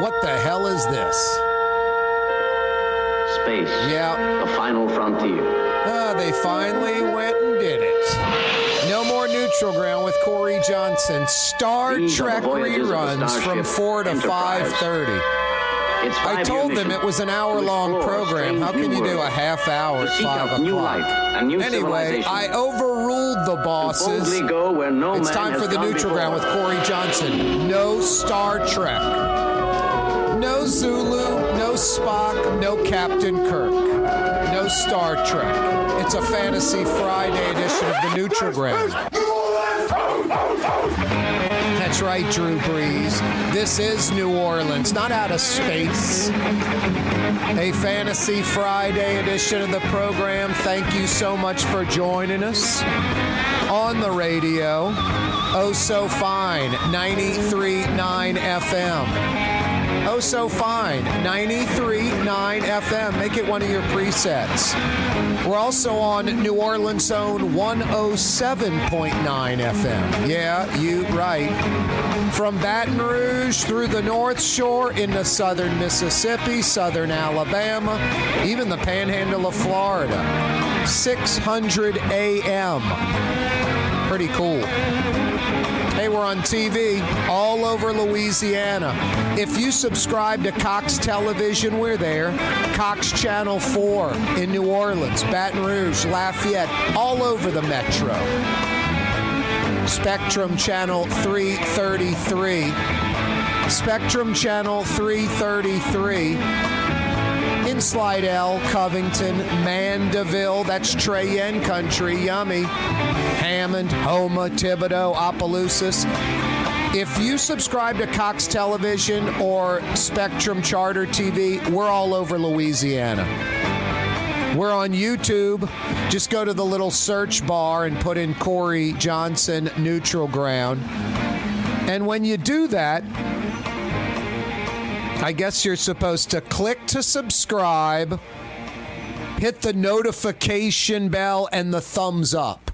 What the hell is this? Space. Yeah. The final frontier. Ah, they finally went and did it. No more neutral ground with Corey Johnson. Star These Trek voyages of the reruns from 4 to 5:30. I told them it was an hour-long program. How can you do a half hour at 5 o'clock? life and new Anyway. I overruled the bosses. boldly go where no it's time for the neutral ground with. Corey Johnson. No Star Trek. No Sulu, no Spock, no Captain Kirk. No Star Trek. It's a Fantasy Friday edition of the Ground. That's right, Drew Brees. This is New Orleans, not out of space. A Fantasy Friday edition of the program. Thank you so much for joining us on the radio. Oh, so fine. 93.9 FM. Oh, so fine. 93.9 FM. Make it one of your presets. We're also on New Orleans Zone 107.9 FM. Yeah, you right. From Baton Rouge through the North Shore into southern Mississippi, southern Alabama, even the panhandle of Florida. 600 AM. Pretty cool. On TV all over Louisiana. If you subscribe to Cox Television, we're there. Cox Channel 4 in New Orleans, Baton Rouge, Lafayette, all over the metro. Spectrum Channel 333. Spectrum Channel 333 in Slidell, Covington, Mandeville. That's Trey Yuen country. Yummy. Hammond, Houma, Thibodaux, Opelousas. If you subscribe to Cox Television or Spectrum Charter TV, we're all over Louisiana. We're on YouTube. Just go to the little search bar and put in Corey Johnson Neutral Ground. And when you do that, I guess you're supposed to click to subscribe, hit the notification bell, and the thumbs up.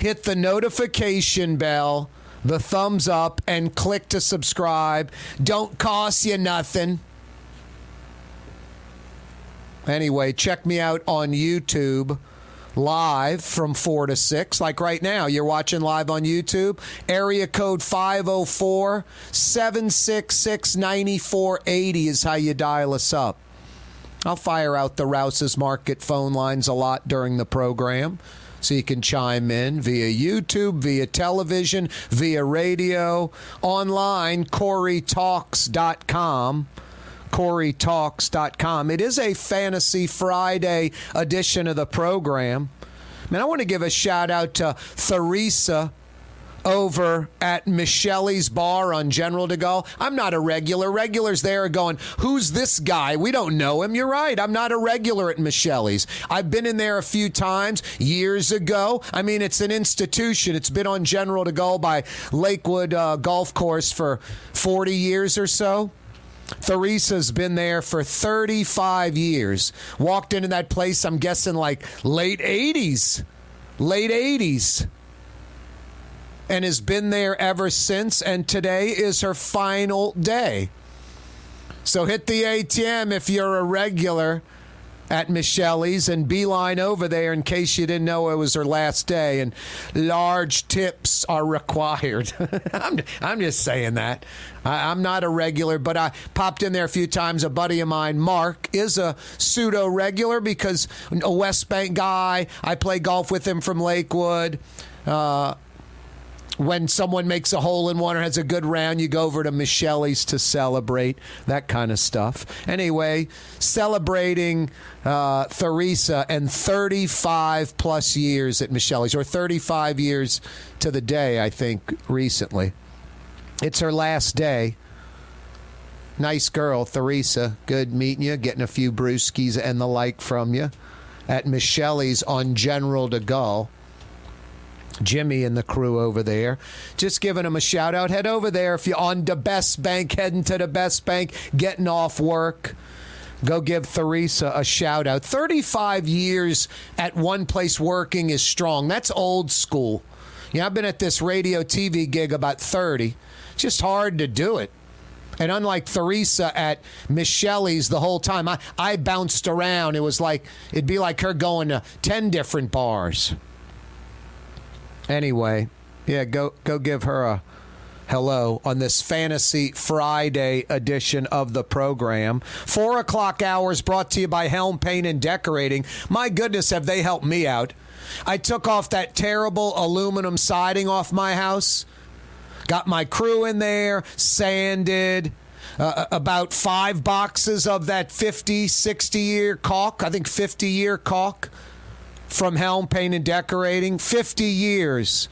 Hit the notification bell, the thumbs up, and click to subscribe. Don't cost you nothing. Anyway, check me out on YouTube live from 4 to 6. Like right now, you're watching live on YouTube. Area code 504 766 9480 is how you dial us up. I'll fire out the Rouse's Market phone lines a lot during the program. So you can chime in via YouTube, via television, via radio, online, CoreyTalks.com. CoreyTalks.com. It is a Fantasy Friday edition of the program. Man, I want to give a shout out to Theresa over at Michelle's bar on General de Gaulle. I'm not a regular. Regulars there are going, who's this guy? We don't know him. You're right. I'm not a regular at Michelle's. I've been in there a few times years ago. I mean, it's an institution. It's been on General de Gaulle by Lakewood uh, Golf Course for 40 years or so. Theresa's been there for 35 years. Walked into that place, I'm guessing like late 80s. Late 80s. And has been there ever since. And today is her final day. So hit the ATM if you're a regular at Michelle's and beeline over there in case you didn't know it was her last day. And large tips are required. I'm, I'm just saying that. I, I'm not a regular, but I popped in there a few times. A buddy of mine, Mark, is a pseudo regular because a West Bank guy. I play golf with him from Lakewood. Uh, when someone makes a hole in one or has a good round, you go over to Michelle's to celebrate that kind of stuff. Anyway, celebrating uh, Theresa and 35 plus years at Michelle's, or 35 years to the day, I think, recently. It's her last day. Nice girl, Theresa. Good meeting you, getting a few brewskis and the like from you at Michelle's on General de Gaulle. Jimmy and the crew over there. Just giving them a shout out. Head over there if you're on the West Bank, heading to the West Bank, getting off work. Go give Theresa a shout out. 35 years at one place working is strong. That's old school. Yeah, I've been at this radio TV gig about 30. Just hard to do it. And unlike Theresa at Michelle's the whole time, I, I bounced around. It was like, it'd be like her going to 10 different bars. Anyway, yeah, go, go give her a hello on this Fantasy Friday edition of the program. Four o'clock hours brought to you by Helm Paint and Decorating. My goodness, have they helped me out? I took off that terrible aluminum siding off my house. Got my crew in there, sanded. Uh, about five boxes of that 50, 60 year caulk. I think 50 year caulk from Helm Paint and Decorating. 50 years.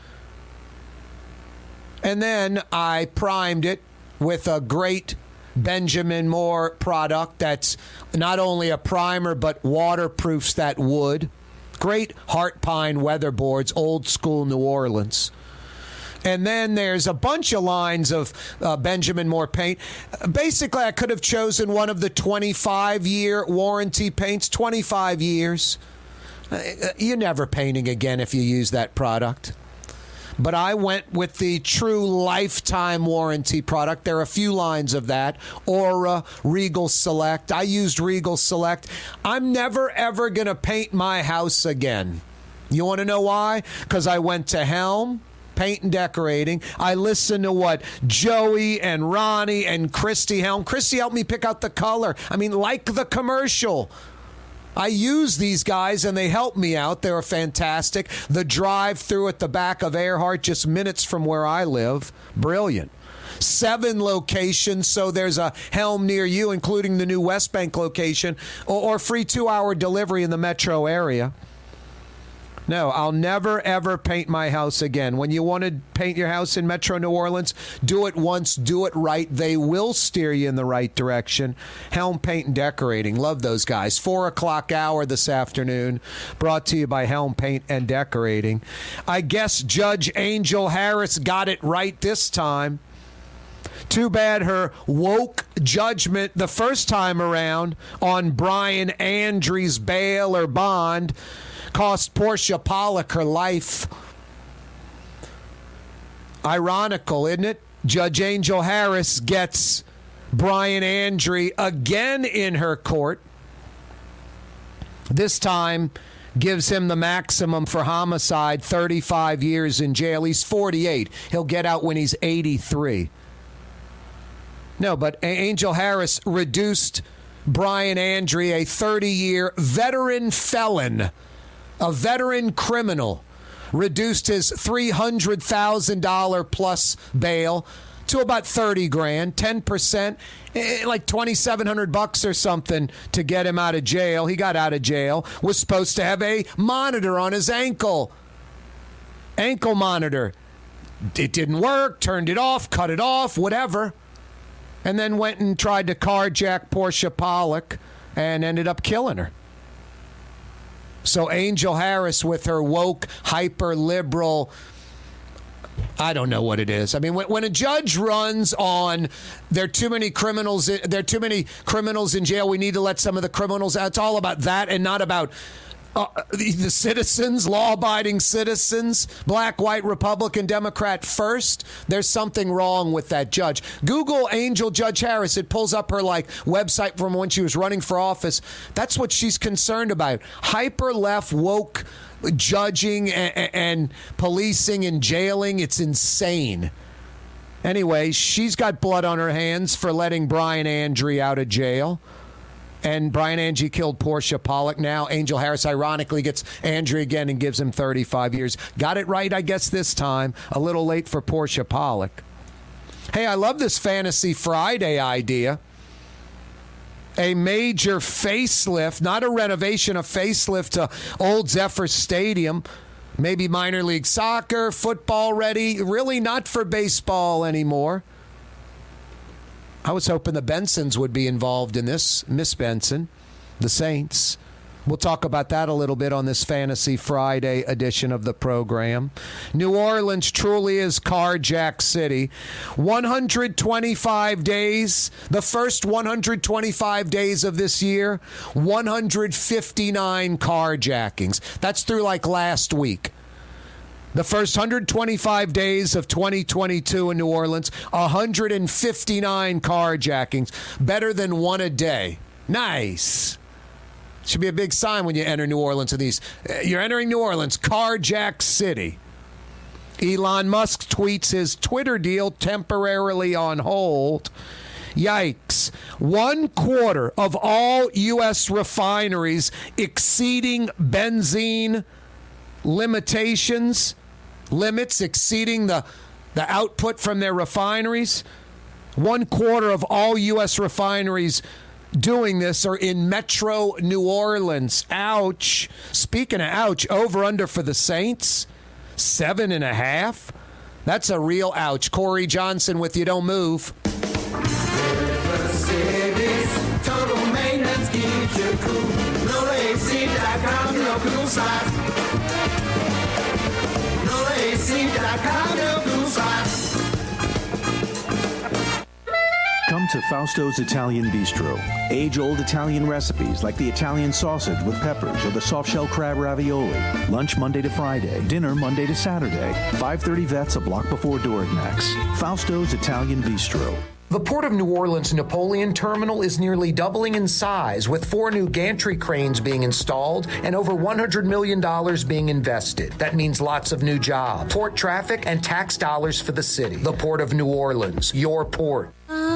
And then I primed it with a great Benjamin Moore product that's not only a primer but waterproofs that wood. Great heart pine weatherboards, old school New Orleans. And then there's a bunch of lines of uh, Benjamin Moore paint. Basically, I could have chosen one of the 25 year warranty paints, 25 years. Uh, you're never painting again if you use that product. But I went with the true lifetime warranty product. There are a few lines of that. Aura, Regal Select. I used Regal Select. I'm never, ever going to paint my house again. You want to know why? Because I went to Helm paint and decorating. I listen to what Joey and Ronnie and Christy Helm. Christy helped me pick out the color. I mean, like the commercial. I use these guys and they help me out. They're fantastic. The drive through at the back of Earhart, just minutes from where I live, brilliant seven locations. So there's a helm near you, including the new West Bank location, or, or free two hour delivery in the metro area. No, I'll never ever paint my house again. When you want to paint your house in Metro New Orleans, do it once, do it right. They will steer you in the right direction. Helm Paint and Decorating. Love those guys. Four o'clock hour this afternoon, brought to you by Helm Paint and Decorating. I guess Judge Angel Harris got it right this time. Too bad her woke judgment the first time around on Brian Andrews' bail or bond cost Portia Pollock her life. Ironical, isn't it? Judge Angel Harris gets Brian Andre again in her court. This time gives him the maximum for homicide 35 years in jail. He's 48. He'll get out when he's 83. No, but Angel Harris reduced Brian Andre, a 30 year veteran felon a veteran criminal reduced his $300,000 plus bail to about 30 grand, 10%, eh, like 2700 bucks or something to get him out of jail. He got out of jail. Was supposed to have a monitor on his ankle. Ankle monitor. It didn't work, turned it off, cut it off, whatever. And then went and tried to carjack Portia Pollock and ended up killing her. So Angel Harris with her woke, hyper liberal. I don't know what it is. I mean, when, when, a judge runs on there are too many criminals, there are too many criminals in jail. We need to let some of the criminals out. It's all about that and not about uh, the, the, citizens, law abiding citizens, black, white, Republican, Democrat first. There's something wrong with that judge. Google Angel Judge Harris. It pulls up her like website from when she was running for office. That's what she's concerned about. Hyper left, woke judging and, and policing and jailing. It's insane. Anyway, she's got blood on her hands for letting Brian Andre out of jail and Brian Angie killed Portia Pollock. Now Angel Harris ironically gets Andre again and gives him 35 years. Got it right, I guess, this time. A little late for Portia Pollock. Hey, I love this Fantasy Friday idea. A major facelift, not a renovation, a facelift to Old Zephyr Stadium. Maybe minor league soccer, football ready. Really not for baseball anymore. I was hoping the Bensons would be involved in this, Miss Benson, the Saints. We'll talk about that a little bit on this Fantasy Friday edition of the program. New Orleans truly is carjack city. 125 days, the first 125 days of this year, 159 carjackings. That's through like last week. The first 125 days of 2022 in New Orleans, 159 carjackings, better than one a day. Nice. Should be a big sign when you enter New Orleans. In these, uh, you're entering New Orleans, carjack city. Elon Musk tweets his Twitter deal temporarily on hold. Yikes. One quarter of all U.S. refineries exceeding benzene limitations, limits exceeding the, the output from their refineries. One quarter of all U.S. refineries doing this are in Metro New Orleans. Ouch. Speaking of ouch, over under for the Saints, seven and a half. That's a real ouch. Corey Johnson with You Don't Move. Come to Fausto's Italian Bistro. Age old Italian recipes like the Italian sausage with peppers or the soft shell crab ravioli. Lunch Monday to Friday, dinner Monday to Saturday. 530 Vets a block before Dorignac's. Fausto's Italian Bistro. The Port of New Orleans Napoleon Terminal is nearly doubling in size, with four new gantry cranes being installed and over $100 million being invested. That means lots of new jobs, port traffic, and tax dollars for the city. The Port of New Orleans, your port. Uh,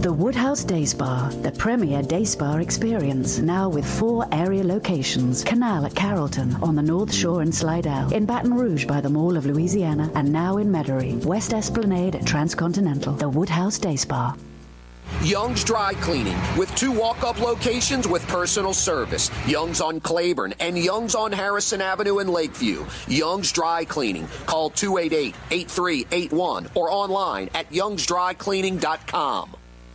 The Woodhouse Day Spa, the premier day spa experience, now with four area locations. Canal at Carrollton, on the North Shore in Slidell, in Baton Rouge by the Mall of Louisiana, and now in Metairie, West Esplanade at Transcontinental. The Woodhouse Day Spa. Young's Dry Cleaning with two walk up locations with personal service Young's on Claiborne and Young's on Harrison Avenue in Lakeview. Young's Dry Cleaning. Call 288 8381 or online at youngsdrycleaning.com.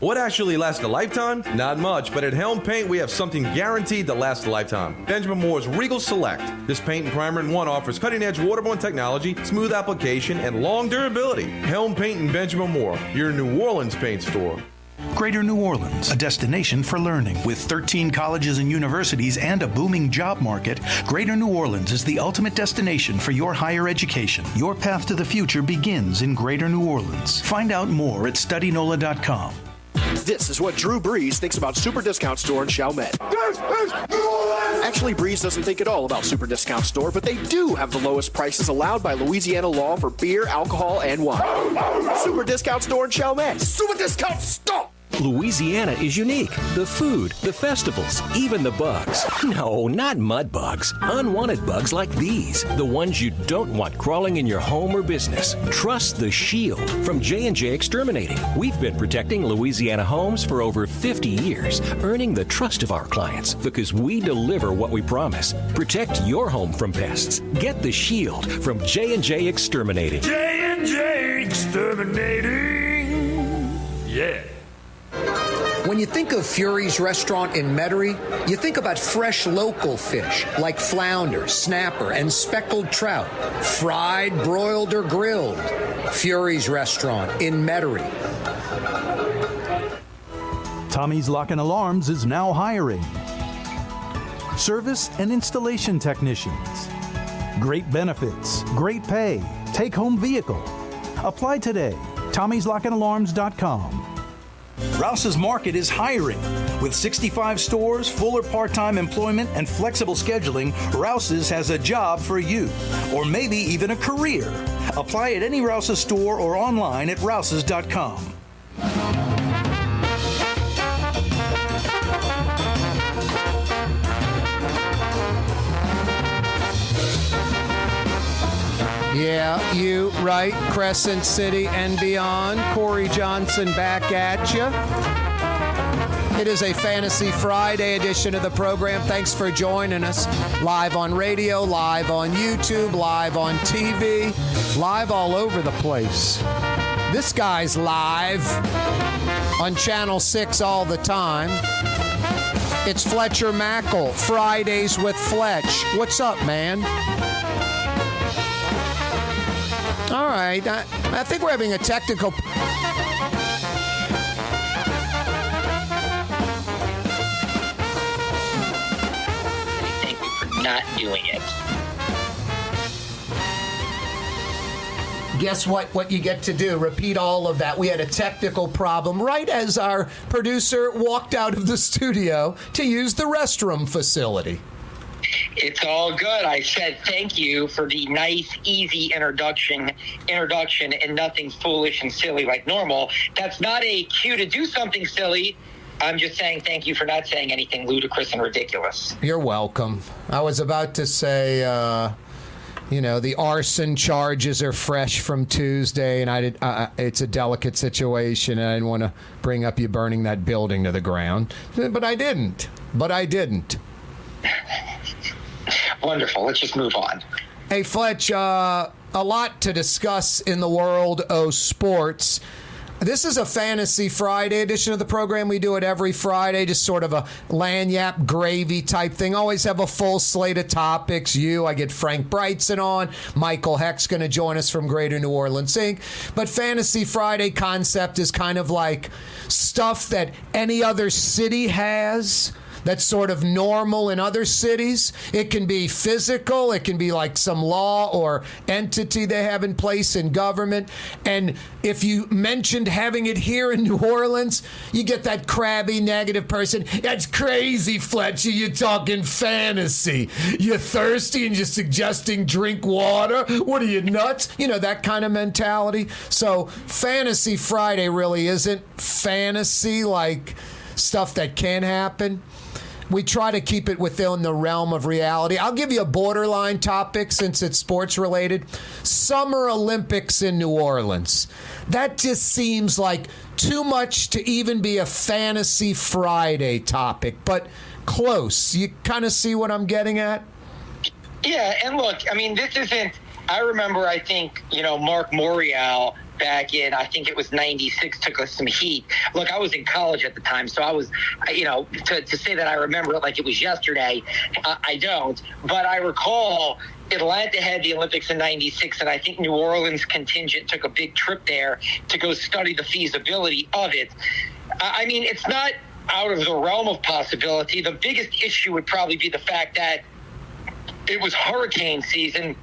What actually lasts a lifetime? Not much, but at Helm Paint we have something guaranteed to last a lifetime. Benjamin Moore's Regal Select. This paint and primer in one offers cutting edge waterborne technology, smooth application, and long durability. Helm Paint and Benjamin Moore, your New Orleans paint store. Greater New Orleans, a destination for learning. With 13 colleges and universities and a booming job market, Greater New Orleans is the ultimate destination for your higher education. Your path to the future begins in Greater New Orleans. Find out more at studynola.com. This is what Drew Brees thinks about Super Discount Store in Chalmette. Actually, Brees doesn't think at all about Super Discount Store, but they do have the lowest prices allowed by Louisiana law for beer, alcohol, and wine. Oh, oh, oh. Super Discount Store in Chalmette. Super Discount Store! Louisiana is unique. The food, the festivals, even the bugs. No, not mud bugs. Unwanted bugs like these, the ones you don't want crawling in your home or business. Trust the Shield from J&J Exterminating. We've been protecting Louisiana homes for over 50 years, earning the trust of our clients because we deliver what we promise. Protect your home from pests. Get the Shield from J&J Exterminating. J&J Exterminating. Yeah. When you think of Fury's restaurant in Metairie, you think about fresh local fish like flounder, snapper, and speckled trout, fried, broiled, or grilled. Fury's restaurant in Metairie. Tommy's Lock and Alarms is now hiring service and installation technicians. Great benefits, great pay, take home vehicle. Apply today. Tommy'sLockandAlarms.com. Rouse's Market is hiring. With 65 stores, fuller part time employment, and flexible scheduling, Rouse's has a job for you, or maybe even a career. Apply at any Rouse's store or online at rouses.com. Yeah, you right. Crescent City and beyond. Corey Johnson back at you. It is a Fantasy Friday edition of the program. Thanks for joining us. Live on radio, live on YouTube, live on TV, live all over the place. This guy's live on Channel 6 all the time. It's Fletcher Mackel, Fridays with Fletch. What's up, man? All right. I, I think we're having a technical. Thank you for not doing it. Guess what? What you get to do? Repeat all of that. We had a technical problem right as our producer walked out of the studio to use the restroom facility. It's all good. I said thank you for the nice, easy introduction, introduction, and nothing foolish and silly like normal. That's not a cue to do something silly. I'm just saying thank you for not saying anything ludicrous and ridiculous. You're welcome. I was about to say, uh, you know, the arson charges are fresh from Tuesday, and I did. Uh, it's a delicate situation, and I didn't want to bring up you burning that building to the ground, but I didn't. But I didn't. Wonderful. Let's just move on. Hey, Fletch, uh, a lot to discuss in the world of sports. This is a Fantasy Friday edition of the program. We do it every Friday, just sort of a lagniappe gravy type thing. Always have a full slate of topics. You, I get Frank Brightson on. Michael Hecht's going to join us from Greater New Orleans Inc. But Fantasy Friday concept is kind of like stuff that any other city has that's sort of normal in other cities. It can be physical, it can be like some law or entity they have in place in government. And if you mentioned having it here in New Orleans, you get that crabby negative person. That's crazy, Fletcher. You're talking fantasy. You're thirsty and you're suggesting drink water. What are you nuts? You know, that kind of mentality. So, Fantasy Friday really isn't fantasy like stuff that can happen we try to keep it within the realm of reality. I'll give you a borderline topic since it's sports related. Summer Olympics in New Orleans. That just seems like too much to even be a fantasy Friday topic, but close. You kind of see what I'm getting at? Yeah, and look, I mean, this isn't. I remember, I think, you know, Mark Morial back in I think it was '96 took us some heat. Look, I was in college at the time, so I was, you know, to, to say that I remember it like it was yesterday, uh, I don't. But I recall Atlanta had the Olympics in '96, and I think New Orleans contingent took a big trip there to go study the feasibility of it. I mean, it's not out of the realm of possibility. The biggest issue would probably be the fact that it was hurricane season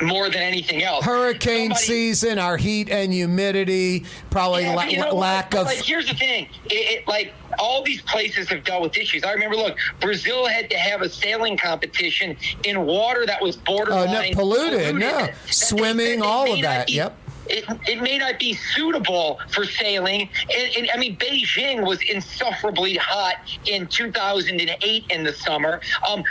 more than anything else. Hurricane Somebody, season, our heat and humidity, probably yeah, la- you know lack of. Like, here's the thing: it, it, like all these places have dealt with issues. I remember, look, Brazil had to have a sailing competition in water that was borderline oh, no, polluted. polluted. No, swimming, all of that. Yep it, it may not be suitable for sailing. And, and, I mean, Beijing was insufferably hot in 2008 in the summer. Um,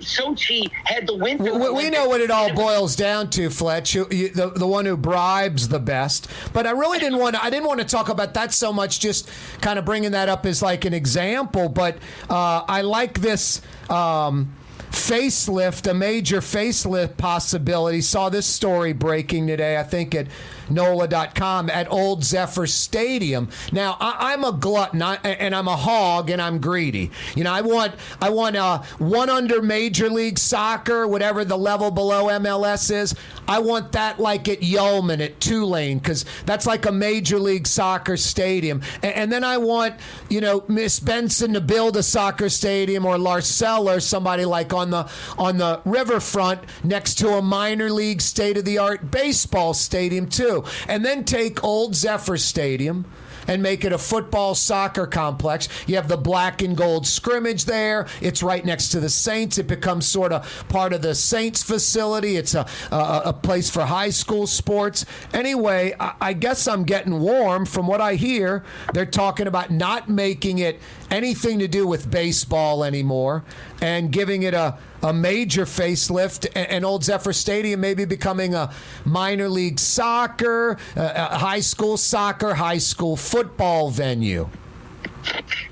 Sochi had the winter. We, we know what it all boils down to, Fletch. You, you, the the one who bribes the best. But I really didn't want to. I didn't want to talk about that so much. Just kind of bringing that up as like an example. But uh, I like this. Um, facelift, a major facelift possibility. Saw this story breaking today, I think at NOLA.com at Old Zephyr Stadium. Now, I, am a glutton I, and I'm a hog and I'm greedy. You know, I want I want uh, one under Major League Soccer, whatever the level below MLS is. I want that like at Yulman at Tulane because that's like a Major League Soccer stadium. And, and, then I want you know Miss Benson to build a soccer stadium or Larcel or somebody like on the on the riverfront next to a minor league state of the art baseball stadium too and then take Old Zephyr Stadium and make it a football soccer complex. You have the black and gold scrimmage there. It's right next to the Saints. It becomes sort of part of the Saints facility. It's a, a, a place for high school sports. Anyway, I, I guess I'm getting warm from what I hear. They're talking about not making it anything to do with baseball anymore and giving it a, a major facelift and, and Old Zephyr Stadium maybe becoming a minor league soccer, uh, high school soccer, high school football venue.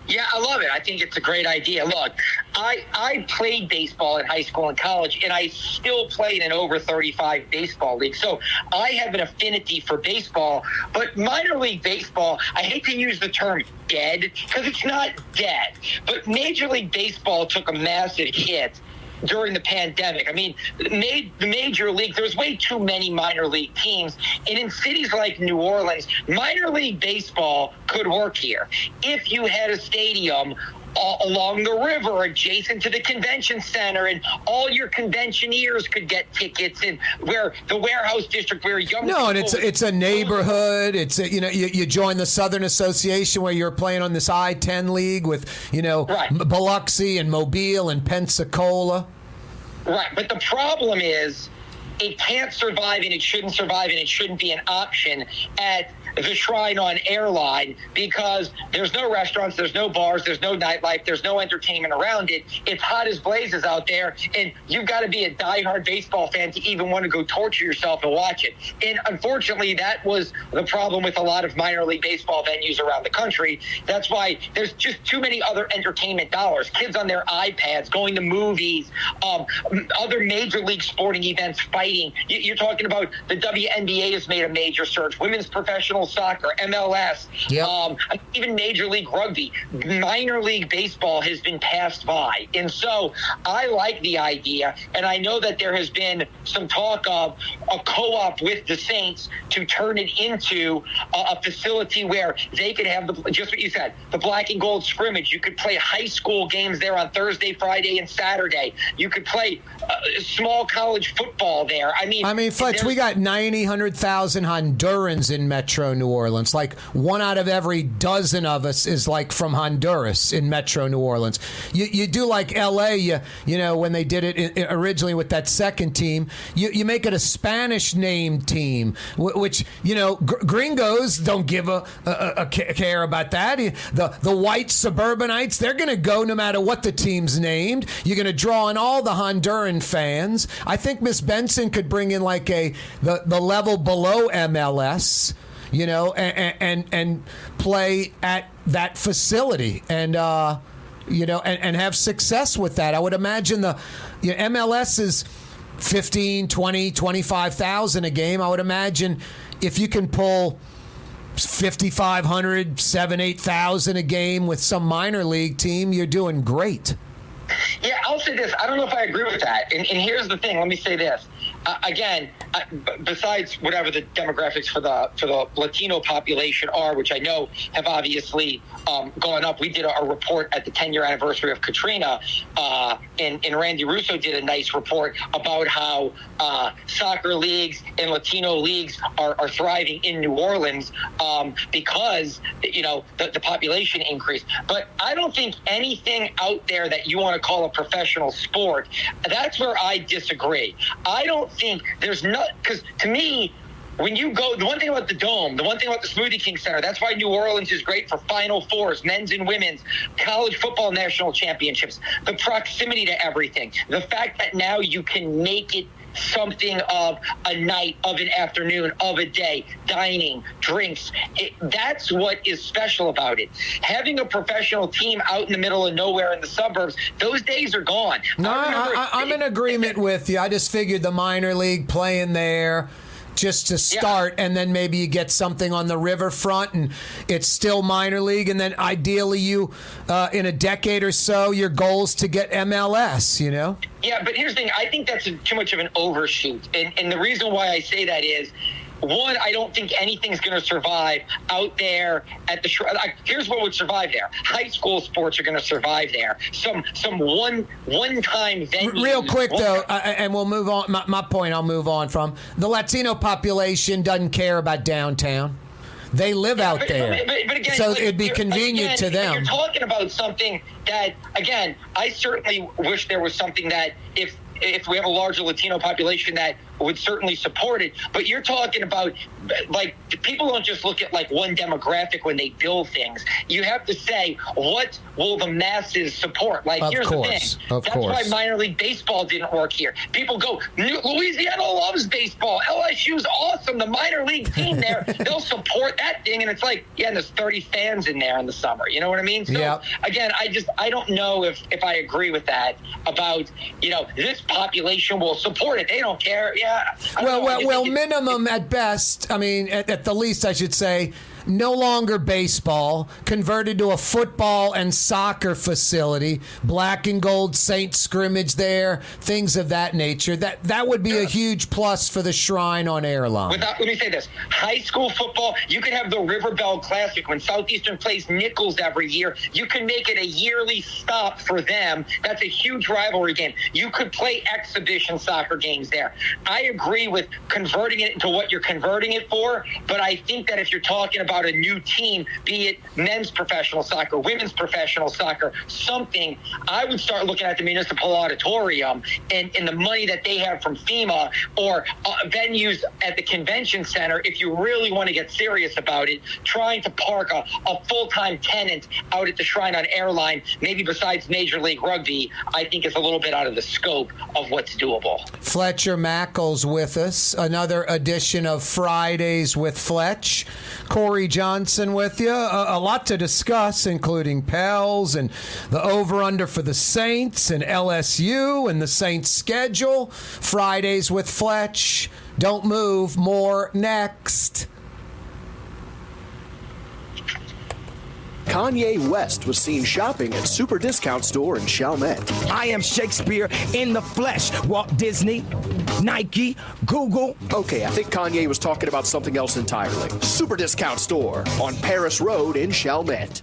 Yeah, I love it. I think it's a great idea. Look, I I played baseball in high school and college, and I still played in over 35 baseball leagues. So I have an affinity for baseball. But minor league baseball, I hate to use the term dead because it's not dead. But Major League Baseball took a massive hit during the pandemic. I mean, the major league, there's way too many minor league teams. And in cities like New Orleans, minor league baseball could work here. If you had a stadium along the river adjacent to the convention center and all your conventioneers could get tickets and where the warehouse district where young no and it's it's a neighborhood it's a, you know you, you join the southern association where you're playing on this i-10 league with you know right. biloxi and mobile and pensacola Right, but the problem is it can't survive and it shouldn't survive and it shouldn't be an option at the Shrine on Airline because there's no restaurants, there's no bars, there's no nightlife, there's no entertainment around it. It's hot as blazes out there, and you've got to be a diehard baseball fan to even want to go torture yourself and watch it. And unfortunately, that was the problem with a lot of minor league baseball venues around the country. That's why there's just too many other entertainment dollars. Kids on their iPads, going to movies, um, other major league sporting events, fighting. You're talking about the WNBA has made a major surge, women's professional soccer, MLS, yep. um, even Major League Rugby, minor league baseball has been passed by. And so I like the idea. And I know that there has been some talk of a co op with the Saints to turn it into a, a facility where they could have the, just what you said, the black and gold scrimmage. You could play high school games there on Thursday, Friday, and Saturday. You could play uh, small college football there. I mean, I mean, Fletch, we got 90, 100,000 Hondurans in Metro New Orleans. Like one out of every dozen of us is like from Honduras in Metro New Orleans. You, you do like L.A. You, you know when they did it originally with that second team. You, you make it a Spanish name team, which you know gringos don't give a, a, a care about that. The the white suburbanites they're going to go no matter what the team's named. You're going to draw in all the Honduran fans. I think Miss Benson could bring in like a the the level below MLS you know, and and, and play at that facility and. Uh, you know, and, and have success with that. I would imagine the you know, MLS is 15, 20, 25,000 a game. I would imagine if you can pull 5,500, 7, 8,000 a game with some minor league team, you're doing great. Yeah, I'll say this. I don't know if I agree with that. And, and here's the thing. Let me say this uh, again, uh, besides whatever the demographics for the for the Latino population are, which I know have obviously um, gone up. We did a, a, report at the 10 year anniversary of Katrina, uh, and, and, Randy Russo did a nice report about how uh, soccer leagues and Latino leagues are, are thriving in New Orleans um, because you know the, the population increased. But I don't think anything out there that you want to call a professional sport. That's where I disagree. I don't think there's not because to me when you go, the one thing about the Dome, the one thing about the Smoothie King Center, that's why New Orleans is great for Final Fours, men's and women's, college football national championships, the proximity to everything, the fact that now you can make it something of a night, of an afternoon, of a day, dining, drinks. It, that's what is special about it. Having a professional team out in the middle of nowhere in the suburbs, those days are gone. No, I am in agreement with you. I just figured the minor league playing there just to start, yeah. and then maybe you get something on the riverfront, and it's still minor league, and then ideally you, uh, in a decade or so, your goal is to get MLS. You know. Yeah, but here's the thing. I think that's too much of an overshoot, and and the reason why I say that is one, I don't think anything's going to survive out there at the. Like, here's what would survive there: high school sports are going to survive there. Some some one one time venue. Real quick though, uh, and we'll move on. My, my point, I'll move on from the Latino population doesn't care about downtown. They live out But- there, but- but again, so like, it'd be convenient again, to them. You're talking about something that, again, I certainly wish there was something that if if we have a larger Latino population that would certainly support it. But you're talking about like people don't just look at like one demographic when they build things. You have to say what will the masses support. Like Of here's course, the thing. of That's course. why minor league baseball didn't work here. People go, Louisiana loves baseball. LSU's awesome. The minor league team there, they'll support that thing. And it's like, yeah, and there's 30 fans in there in the summer. You know what I mean? So Yep. again, I just I don't know if if I agree with that about you know this population will support it. They don't care. Yeah. Well, well, well. Minimum at best. I mean, at, at the least, I should say. No longer baseball, converted to a football and soccer facility, black and gold Saint scrimmage there, things of that nature. That that would be a huge plus for the Shrine on Airline. Without, let me say this: high school football. You could have the River Bell Classic when Southeastern plays Nicholls every year. You can make it a yearly stop for them. That's a huge rivalry game. You could play exhibition soccer games there. I agree with converting it into what you're converting it for, but I think that if you're talking about a new team, be it men's professional soccer, women's professional soccer, something, I would start looking at the municipal auditorium and, and the money that they have from FEMA or uh, venues at the convention center. If you really want to get serious about it, trying to park a, a full time tenant out at the Shrine on Airline, maybe besides Major League Rugby, I think is a little bit out of the scope of what's doable. Fletcher Mackel's with us. Another edition of Fridays with Fletch. Corey Johnson with you. A, a lot to discuss, including Pels and the over under for the Saints and LSU and the Saints schedule. Fridays with Fletch. Don't move. More next. Kanye West was seen shopping at Super Discount Store in Chalmette. I am Shakespeare in the flesh. Walt Disney, Nike, Google. Okay, I think Kanye was talking about something else entirely. Super Discount Store on Paris Road in Chalmette.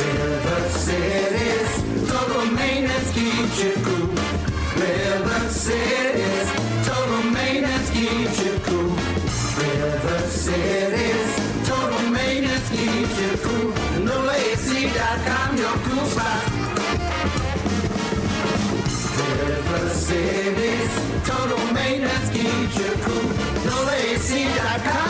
River City's total maintenance keeps you cool. River City's total maintenance keeps you cool. River City's total maintenance keeps you cool. NoAC.com, your cool spot. River City's total maintenance keeps you cool. NoAC.com,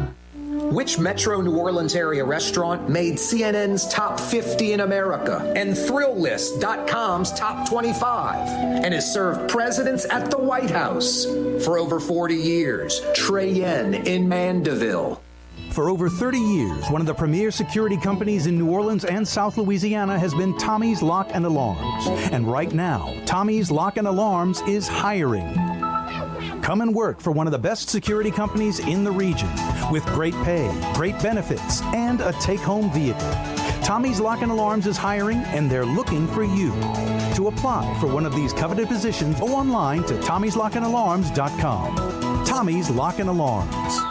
Which Metro New Orleans area restaurant made CNN's top 50 in America and Thrillist.com's top 25 and has served presidents at the White House for over 40 years? Trey Yuen in Mandeville. For over 30 years, one of the premier security companies in New Orleans and South Louisiana has been Tommy's Lock and Alarms. And right now, Tommy's Lock and Alarms is hiring. Come and work for one of the best security companies in the region with great pay, great benefits, and a take home vehicle. Tommy's Lock and Alarms is hiring and they're looking for you. To apply for one of these coveted positions, go online to tommy'slockandalarms.com. Tommy's Lock and Alarms.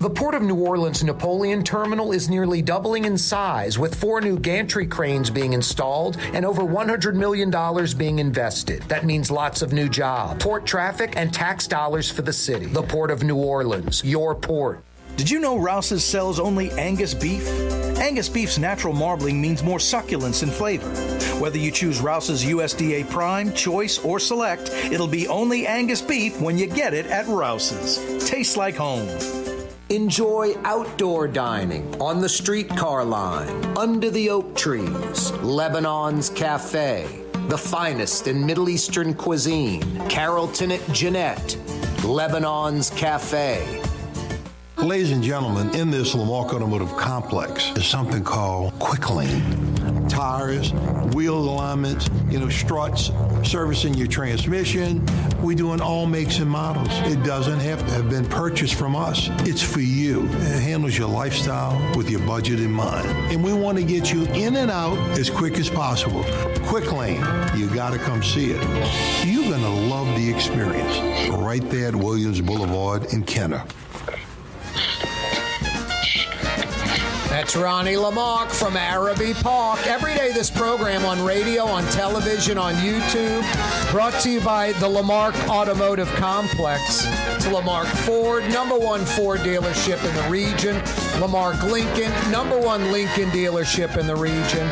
The Port of New Orleans Napoleon Terminal is nearly doubling in size, with four new gantry cranes being installed and over $100 million being invested. That means lots of new jobs, port traffic, and tax dollars for the city. The Port of New Orleans, your port. Did you know Rouse's sells only Angus beef? Angus beef's natural marbling means more succulence and flavor. Whether you choose Rouse's USDA Prime, Choice, or Select, it'll be only Angus beef when you get it at Rouse's. Tastes like home. Enjoy outdoor dining on the streetcar line, under the oak trees, Lebanon's Cafe, the finest in Middle Eastern cuisine, Carrollton at Jeanette, Lebanon's Cafe. Ladies and gentlemen, in this Lamarque Automotive Complex is something called Quick Lane. Tires, wheel alignments, you know, struts, servicing your transmission. We do in all makes and models. It doesn't have to have been purchased from us. It's for you. It handles your lifestyle with your budget in mind. And we want to get you in and out as quick as possible. Quick Lane, you got to come see it. You're going to love the experience. Right there at Williams Boulevard in Kenner. That's Ronnie Lamarque from Arabi Park. Every day, this program on radio, on television, on YouTube, brought to you by the Lamarque Automotive Complex. It's Lamarque Ford, number one Ford dealership in the region. Lamarque Lincoln, number one Lincoln dealership in the region.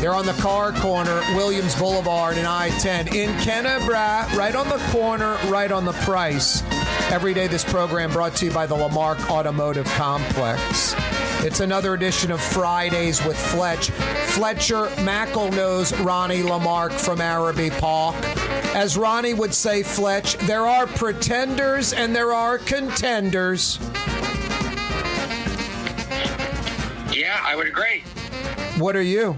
They're on the car corner, Williams Boulevard and I 10 in Kennebra, right on the corner, right on the price. Every day, this program brought to you by the Lamarque Automotive Complex. It's another edition of Fridays with Fletch. Fletcher Mackel knows Ronnie Lamarque from Arabi Park. As Ronnie would say, Fletch, there are pretenders and there are contenders. Yeah, I would agree. What are you?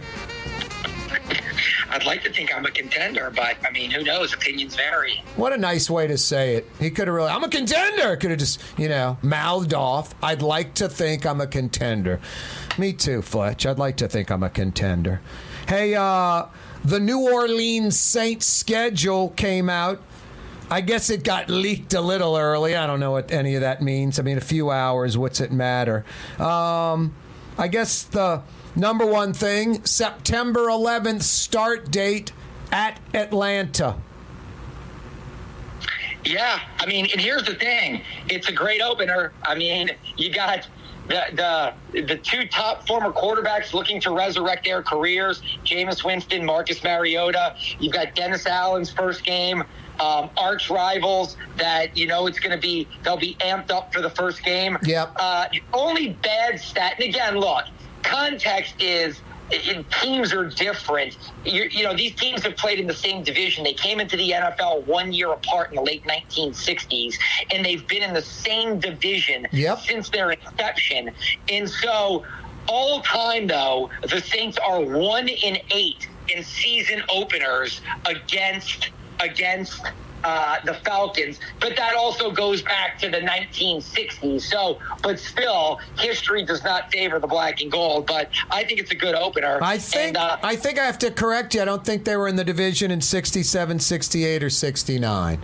I'd like to think I'm a contender, but I mean, who knows? Opinions vary. What a nice way to say it. He could have really, I'm a contender. Could have just, you know, mouthed off. I'd like to think I'm a contender. Me too, Fletch. I'd like to think I'm a contender. Hey, uh, the New Orleans Saints schedule came out. I guess it got leaked a little early. I don't know what any of that means. I mean, a few hours, what's it matter? Um, I guess the number one thing September 11th start date at Atlanta. Yeah, I mean, and here's the thing: it's a great opener. I mean, you got the the the two top former quarterbacks looking to resurrect their careers: Jameis Winston, Marcus Mariota. You've got Dennis Allen's first game. Um, arch rivals that you know it's going to be they'll be amped up for the first game. Yep. Uh, only bad stat, and again, look, context is teams are different. You, you know, these teams have played in the same division. They came into the NFL one year apart in the late 1960s, and they've been in the same division Yep. since their inception. And so, all time though, the Saints are one in eight in season openers against against uh, the Falcons, but that also goes back to the 1960s. So, but still, history does not favor the black and gold. But I think it's a good opener. I think And, uh, I think I have to correct you. I don't think they were in the division in 67, 68, or 69.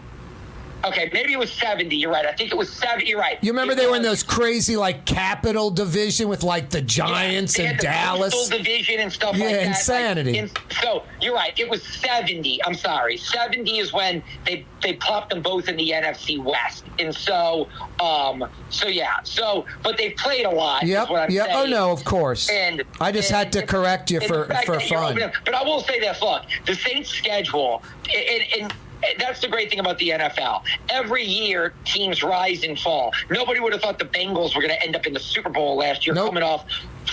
Okay, maybe it was 70. You're right. I think it was 70. You're right. You remember It they were in those crazy like Capitol division with like the Giants They and the Dallas. Coastal division and stuff Yeah, like that. insanity. Like, in- so you're right. It was 70. I'm sorry. 70 is when they they plopped them both in the NFC West. And so, um, so yeah. So, but they've played a lot. is Yep. I'm Yep. Oh no, of course. And I just and- had to correct you for for fun. But I will say this: look, the Saints' schedule, and, and that's the great thing about the NFL. Every year, teams rise and fall. Nobody would have thought the Bengals were going to end up in the Super Bowl last year, coming off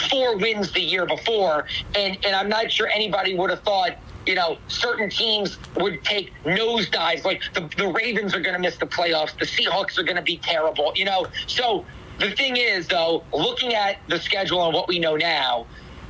four wins the year before, and and I'm not sure anybody would have thought. You know, certain teams would take nosedives. Like the, the Ravens are going to miss the playoffs. The Seahawks are going to be terrible. You know, so the thing is, though, looking at the schedule and what we know now,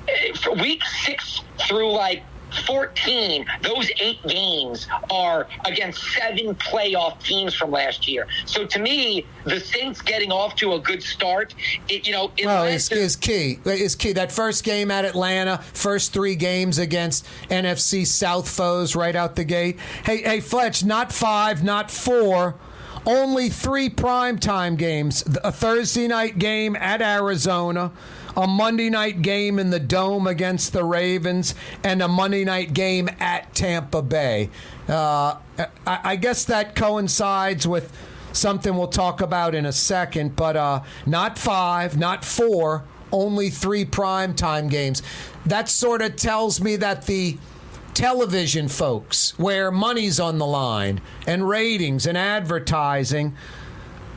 eh, for week six through like 14, those eight games are against seven playoff teams from last year. So to me, the Saints getting off to a good start, it, you know, it led is, to- key. Is key. That first game at Atlanta, first three games against NFC South foes right out the gate. Hey, hey, Fletch, not five, not four, only three primetime games. A Thursday night game at Arizona, a Monday night game in the Dome against the Ravens, and a Monday night game at Tampa Bay. Uh, I, I guess that coincides with something we'll talk about in a second, but uh, not five, not four, only three primetime games. That sort of tells me that the television folks, where money's on the line and ratings and advertising,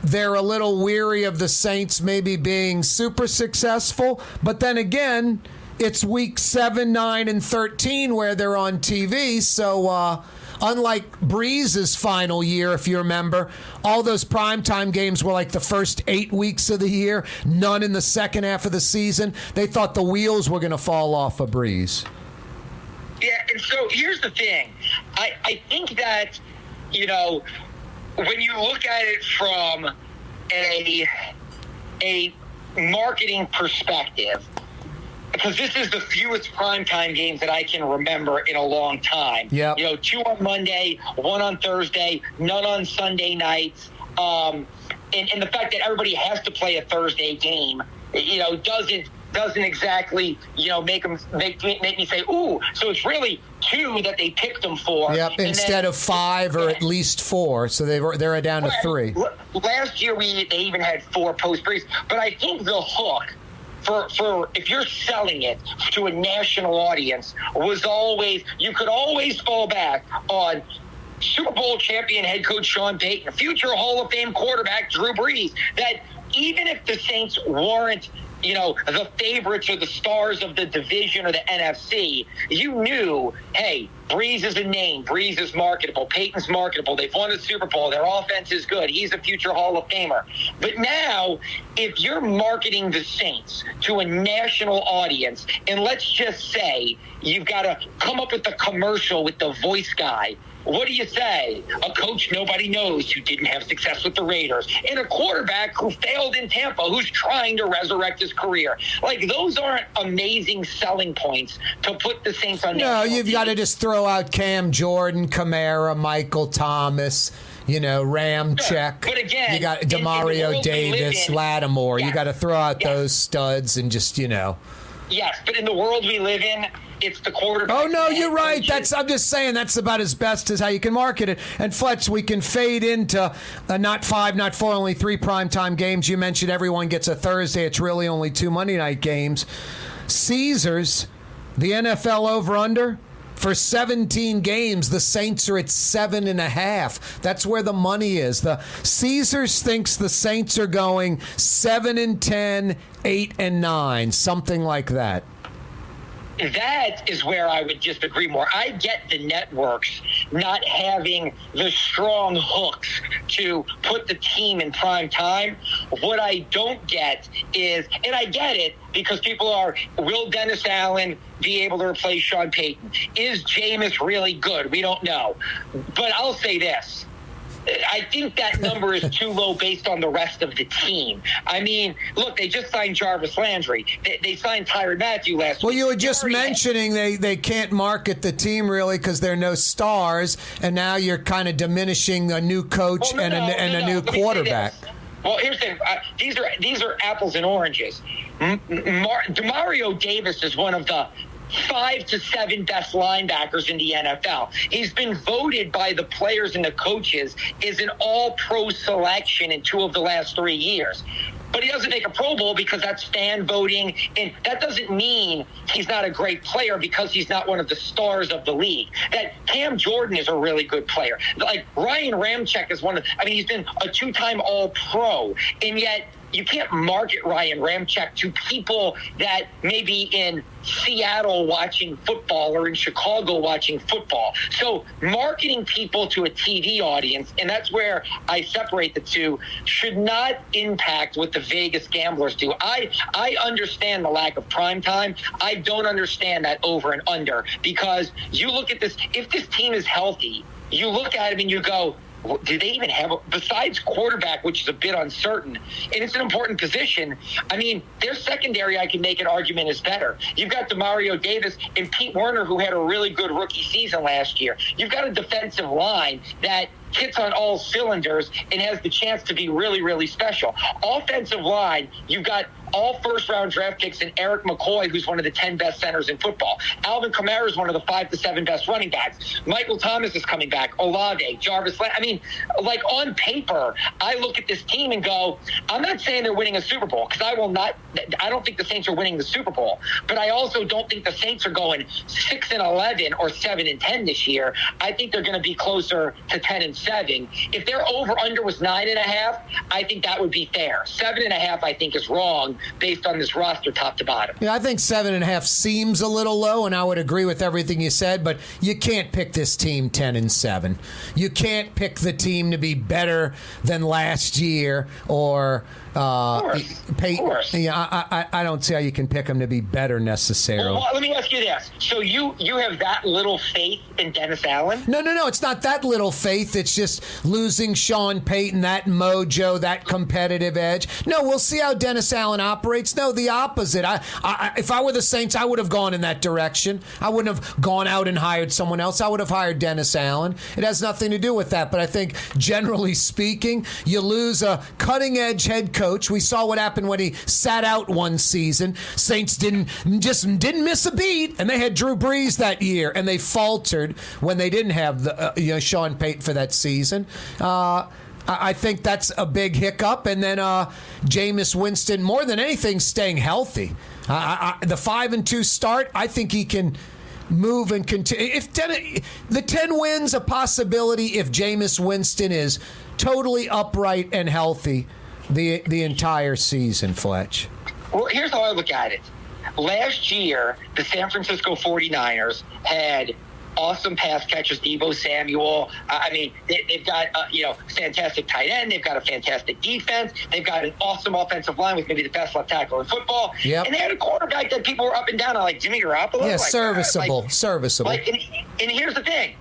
they're a little weary of the Saints maybe being super successful. But then again, it's week seven, nine, and 13 where they're on TV. So, uh, unlike Brees's final year, if you remember, all those primetime games were like the first eight weeks of the year, none in the second half of the season. They thought the wheels were going to fall off of Breeze. Yeah, and so here's the thing. I, I think that, you know, when you look at it from a a marketing perspective, because this is the fewest primetime games that I can remember in a long time. Yep. You know, two on Monday, one on Thursday, none on Sunday nights. Um, and, and the fact that everybody has to play a Thursday game, you know, doesn't doesn't exactly you know make them make me, make me say ooh. So it's really two that they picked them for. Yep, And then- instead of five or at least four. So they were they're down to three. Last year we they even had four post briefs, but I think the hook for for if you're selling it to a national audience was always you could always fall back on Super Bowl champion head coach Sean Payton, future Hall of Fame quarterback Drew Brees. That even if the Saints weren't you know, the favorites or the stars of the division or the NFC, you knew, hey, Brees is a name. Brees is marketable. Payton's marketable. They've won a Super Bowl. Their offense is good. He's a future Hall of Famer. But now, if you're marketing the Saints to a national audience, and let's just say you've got to come up with a commercial with the voice guy what do you say? A coach nobody knows who didn't have success with the Raiders, and a quarterback who failed in Tampa who's trying to resurrect his career. Like those aren't amazing selling points to put the Saints on. No, you've got to just throw out Cam Jordan, Kamara, Michael Thomas, you know, Ramczyk. But again, you got Demario world we live Davis, in- Lattimore. You got to throw out those studs and just, you know. Yes, but in the world we live in, it's the quarterback. Oh no, you're right. That's I'm just saying that's about as best as how you can market it. And Fletch, we can fade into uh, not five, not four, only three primetime games. You mentioned everyone gets a Thursday. It's really only two Monday night games. Caesars, the NFL over under. For 17 games, the Saints are at seven and a half. That's where the money is. The Caesars thinks the Saints are going seven and 10, eight and nine, something like that. That is where I would just agree more. I get the networks not having the strong hooks to put the team in prime time. What I don't get is, and I get it because people are, will Dennis Allen be able to replace Sean Payton? Is Jameis really good? We don't know. But I'll say this. I think that number is too low based on the rest of the team. I mean, look, they just signed Jarvis Landry. They, they signed Tyrann Mathieu last Well, week. you were just mentioning they, they can't market the team really because there are no stars, and now you're kind of diminishing a new coach Well, no, and a, no, and no, a new quarterback. Well, here's the thing. Uh, these are these are apples and oranges. Mar- Demario Davis is one of the five to seven best linebackers in the NFL. He's been voted by the players and the coaches as an all-pro selection in two of the last three years. but he doesn't make a Pro Bowl because that's fan voting, and that doesn't mean he's not a great player because he's not one of the stars of the league. That Cam Jordan is a really good player. Like Ryan Ramczyk is one of. I mean, he's been a two-time All-Pro, and yet you can't market Ryan Ramczyk to people that may be in Seattle watching football or in Chicago watching football. So marketing people to a TV audience, and that's where I separate the two, should not impact what the Vegas gamblers do. I I understand the lack of prime time. I don't understand that over and under because you look at this. If this team is healthy, you look at it and you go, do they even have besides quarterback, which is a bit uncertain, and it's an important position. I mean, their secondary, I can make an argument is better. You've got Demario Davis and Pete Werner, who had a really good rookie season last year. You've got a defensive line that hits on all cylinders and has the chance to be really, really special. Offensive line, you've got all first round draft picks and Erik McCoy, who's one of the 10 best centers in football. Alvin Kamara is one of the five to seven best running backs. Michael Thomas is coming back. Olave, Jarvis. I mean, like on paper, I look at this team and go, I'm not saying they're winning a Super Bowl because I will not, I don't think the Saints are winning the Super Bowl, but I also don't think the Saints are going 6 and 11 or 7 and 10 this year. I think they're going to be closer to 10 and 7. If their over under was nine and a half, I think that would be fair. Seven and a half, I think, is wrong based on this roster top to bottom. Yeah, I think seven and a half seems a little low, and I would agree with everything you said. But you can't pick this team ten and seven. You can't pick the team to be better than last year or. Uh, pay, yeah, I, I, I don't see how you can pick them to be better necessarily. Well, let me ask you this: So you you have that little faith in Dennis Allen? No, no, no. It's not that little faith. It's just losing Sean Payton, that mojo, that competitive edge. No, we'll see how Dennis Allen operates. No, the opposite. I, I, if I were the Saints, I would have gone in that direction. I wouldn't have gone out and hired someone else. I would have hired Dennis Allen. It has nothing to do with that. But I think, generally speaking, you lose a cutting edge head coach. We saw what happened when he sat out one season. Saints didn't just didn't miss a beat, and they had Drew Brees that year, and they faltered when they didn't have the uh, you know Sean Payton for that season. Uh, I think that's a big hiccup, and then uh, Jameis Winston, more than anything, staying healthy. I, the five and two start, I think he can move and continue. If ten, the ten wins a possibility if Jameis Winston is totally upright and healthy the the entire season, Fletch. Well, here's how I look at it. Last year, the San Francisco 49ers had awesome pass catchers, Deebo Samuel. Uh, I mean, they, they've got, uh, you know, fantastic tight end. They've got a fantastic defense. They've got an awesome offensive line with maybe the best left tackle in football. Yep. And they had a quarterback that people were up and down on, like Jimmy Garoppolo. Yeah, Like, serviceable, like- serviceable. like, and, and here's the thing.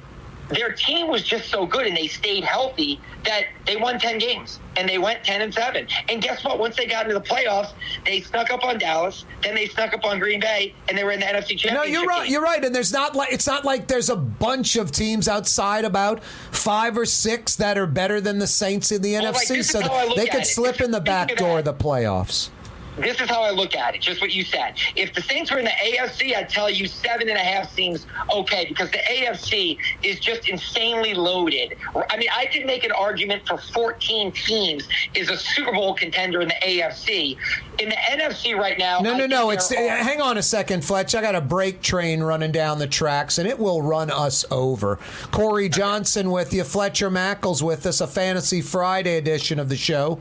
Their team was just so good and they stayed healthy that they won 10 games and they went 10 and 7. And guess what? Once they got into the playoffs, they snuck up on Dallas, then they snuck up on Green Bay, and they were in the NFC Championship. No, you're right. game. You're right. And there's not like it's not like there's a bunch of teams outside about five or six that are better than the Saints in the Well, NFC. so how I look they could it. slip in the back door of the playoffs. This is how I look at it, just what you said. If the Saints were in the AFC, I'd tell you seven and a half seems okay because the AFC is just insanely loaded. I mean, I could make an argument for 14 teams is a Super Bowl contender in the AFC. In the NFC right now, No, I no, no. It's are- hang on a second, Fletch. I got a break train running down the tracks, and it will run us over. Corey Johnson with you, Fletcher Mackel's with us, a Fantasy Friday edition of the show.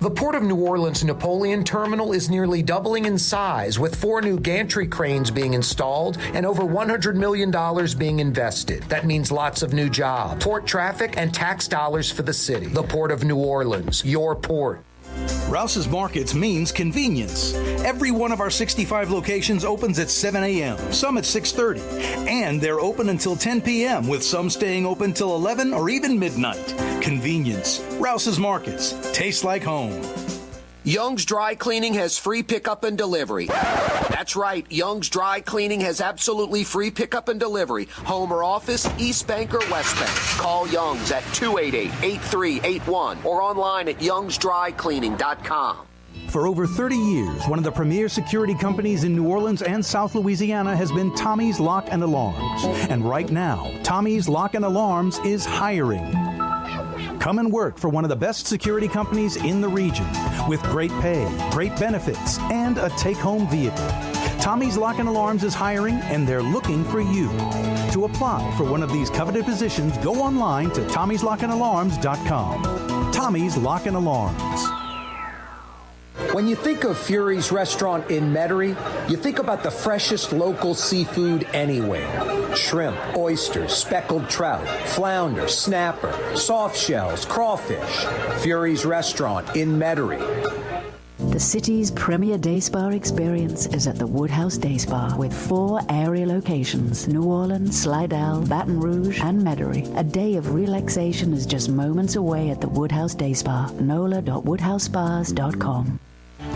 The Port of New Orleans Napoleon Terminal is nearly doubling in size, with four new gantry cranes being installed and over $100 million being invested. That means lots of new jobs, port traffic, and tax dollars for the city. The Port of New Orleans, your port. Rouse's Markets means convenience. Every one of our 65 locations opens at 7 a.m., some at 6:30, and they're open until 10 p.m. with some staying open till 11 or even midnight. Convenience. Rouse's Markets. Tastes like home. Young's Dry Cleaning has free pickup and delivery. That's right, Young's Dry Cleaning has absolutely free pickup and delivery. Home or office, East Bank or West Bank. Call Young's at 288-8381 or online at youngsdrycleaning.com. For over 30 years, one of the premier security companies in New Orleans and South Louisiana has been Tommy's Lock and Alarms. And right now, Tommy's Lock and Alarms is hiring. Come and work for one of the best security companies in the region with great pay, great benefits, and a take home vehicle. Tommy's Lock and Alarms is hiring and they're looking for you. To apply for one of these coveted positions, go online to tommy'slockandalarms.com. Tommy's Lock and Alarms. When you think of Fury's restaurant in Metairie, you think about the freshest local seafood anywhere. Shrimp, oysters, speckled trout, flounder, snapper, soft shells, crawfish. Fury's restaurant in Metairie. The city's premier day spa experience is at the Woodhouse Day Spa with four area locations New Orleans, Slidell, Baton Rouge, and Metairie. A day of relaxation is just moments away at the Woodhouse Day Spa. NOLA.woodhousespas.com.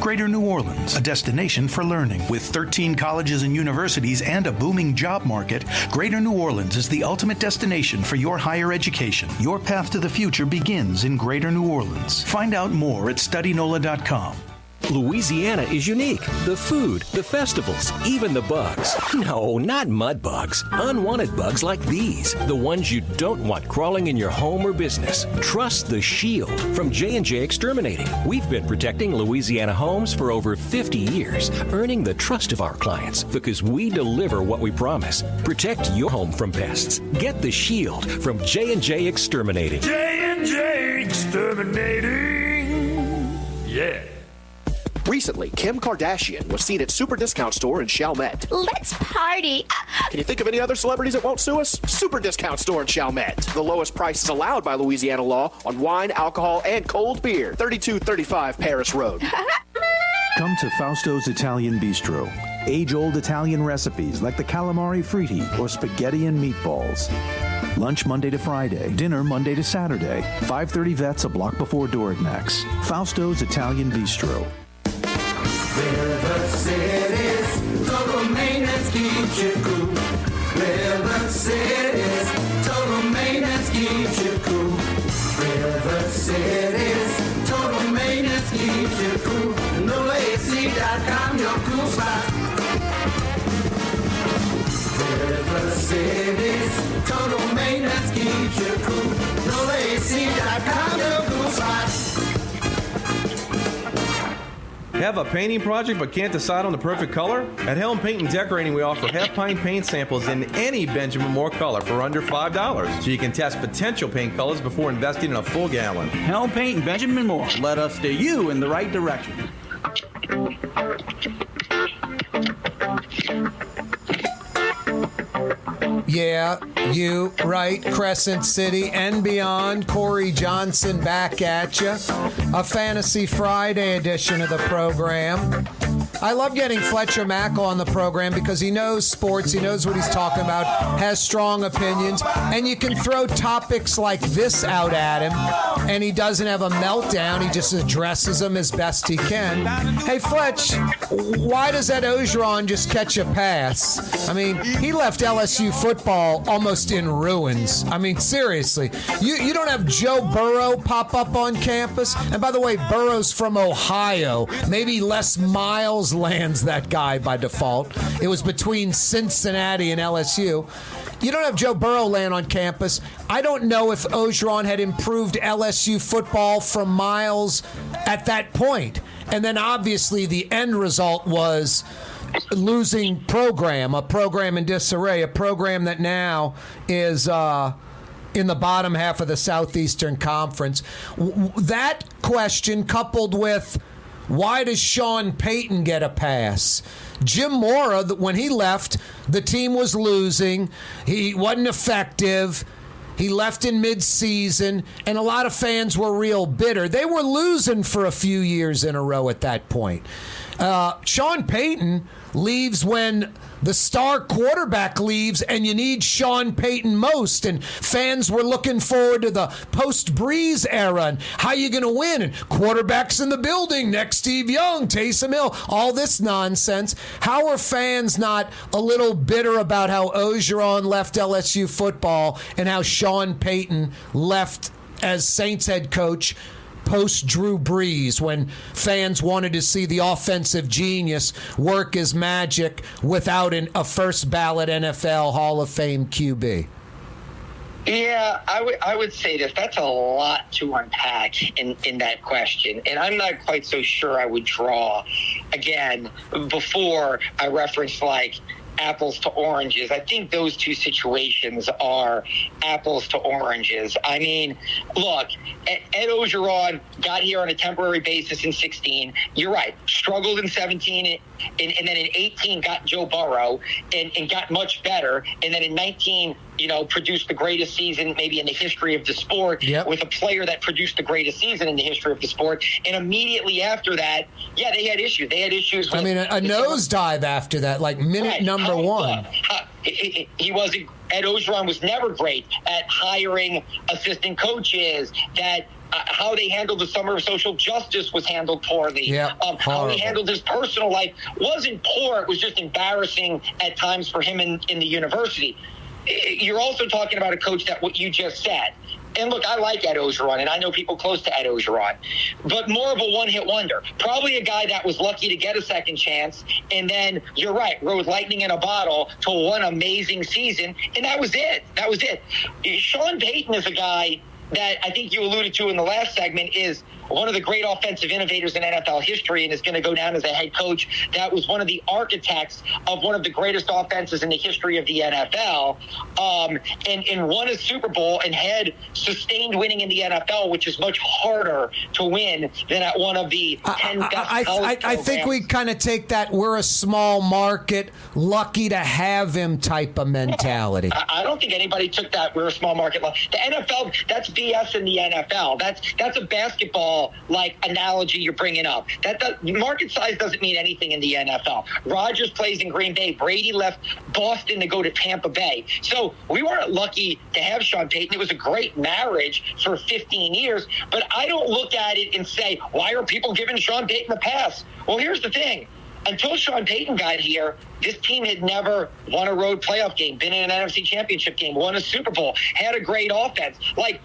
Greater New Orleans, a destination for learning. With 13 colleges and universities and a booming job market, Greater New Orleans is the ultimate destination for your higher education. Your path to the future begins in Greater New Orleans. Find out more at studynola.com. Louisiana is unique. The food, the festivals, even the bugs. No, not mud bugs. Unwanted bugs like these, the ones you don't want crawling in your home or business. Trust the Shield from J&J Exterminating. We've been protecting Louisiana homes for over 50 years, earning the trust of our clients because we deliver what we promise. Protect your home from pests. Get the Shield from J&J Exterminating. J&J Exterminating. Yeah. Recently, Kim Kardashian was seen at Super Discount Store in Chalmette. Let's party. Can you think of any other celebrities that won't sue us? Super Discount Store in Chalmette. The lowest prices allowed by Louisiana law on wine, alcohol, and cold beer. 3235 Paris Road. Come to Fausto's Italian Bistro. Age old Italian recipes like the calamari fritti or spaghetti and meatballs. Lunch Monday to Friday, dinner Monday to Saturday. 530 Vets a block before Dorignac's. Fausto's Italian Bistro. River City's total maintenance keeps you cool. River City's total maintenance keeps you cool. River City's total maintenance keeps you cool. Cool. River City's total maintenance keeps you cool. Have a painting project but can't decide on the perfect color? At Helm Paint and Decorating, we offer half pint paint samples in any Benjamin Moore color for under $5. So you can test potential paint colors before investing in a full gallon. Helm Paint and Benjamin Moore. Let us steer you in the right direction. Yeah, you, right, Crescent City and beyond. Corey Johnson back at you. A Fantasy Friday edition of the program. I love getting Fletcher Mackel on the program because he knows sports, he knows what he's talking about, has strong opinions, and you can throw topics like this out at him, and he doesn't have a meltdown. He just addresses them as best he can. Hey, Fletch, why does that Orgeron just catch a pass? I mean, he left LSU football almost in ruins. I mean, seriously, you you don't have Joe Burrow pop up on campus, and by the way, Burrow's from Ohio. Maybe Les Miles lands that guy by default. It was between Cincinnati and LSU. You don't have Joe Burrow land on campus. I don't know if Orgeron had improved LSU football from Miles at that point. And then obviously the end result was losing program, a program in disarray, a program that now is uh, in the bottom half of the Southeastern Conference. W- that question, coupled with why does Sean Payton get a pass? Jim Mora, when he left, the team was losing. He wasn't effective. He left in midseason, and a lot of fans were real bitter. They were losing for a few years in a row at that point. Uh, Sean Payton leaves when the star quarterback leaves, and you need Sean Payton most. And fans were looking forward to the post Brees era and how you going to win. And quarterbacks in the building next Steve Young, Taysom Hill, all this nonsense. How are fans not a little bitter about how Orgeron left LSU football and how Sean Payton left as Saints head coach? Post Drew Brees when fans wanted to see the offensive genius work his magic without an, a first ballot NFL Hall of Fame QB? Yeah, I would I would say this. That's a lot to unpack in, in that question. And I'm not quite so sure I would draw again before I referenced like apples to oranges. I think those two situations are apples to oranges. I mean, look, Ed Orgeron got here on a temporary basis in 16. You're right. Struggled in 17, and, and then in 18 got Joe Burrow and, and got much better. And then in 19, you know, produced the greatest season maybe in the history of the sport Yep. with a player that produced the greatest season in the history of the sport. And immediately after that, yeah, they had issues. They had issues with I mean, a, a nosedive after that, like minute Right. number one. how- he- he, wasn't. Ed Orgeron was never great at hiring assistant coaches. That uh, how they handled the summer of social justice was handled poorly. Yeah, um, how he handled his personal life wasn't poor. It was just embarrassing at times for him in, in the university. You're also talking about a coach that what you just said. And look, I like Ed Orgeron, and I know people close to Ed Orgeron, but more of a one-hit wonder. Probably a guy that was lucky to get a second chance, and then you're right, rode lightning in a bottle to one amazing season, and that was it. That was it. Sean Payton is a guy that I think you alluded to in the last segment is one of the great offensive innovators in NFL history and is going to go down as a head coach that was one of the architects of one of the greatest offenses in the history of the NFL um, and, and won a Super Bowl and had sustained winning in the NFL, which is much harder to win than at one of the 10 best I, I, I think we kind of take that we're a small market, lucky to have him type of mentality. I I don't think anybody took that. We're a small market. The NFL, that's BS in the NFL. That's that's a basketball like analogy you're bringing up. That does, market size doesn't mean anything in the NFL. Rodgers plays in Green Bay. Brady left Boston to go to Tampa Bay. So we weren't lucky to have Sean Payton. It was a great marriage for 15 years. But I don't look at it and say, why are people giving Sean Payton the pass? Well, here's the thing until Sean Payton got here, this team had never won a road playoff game, been in an NFC championship game, won a Super Bowl, had a great offense. Like,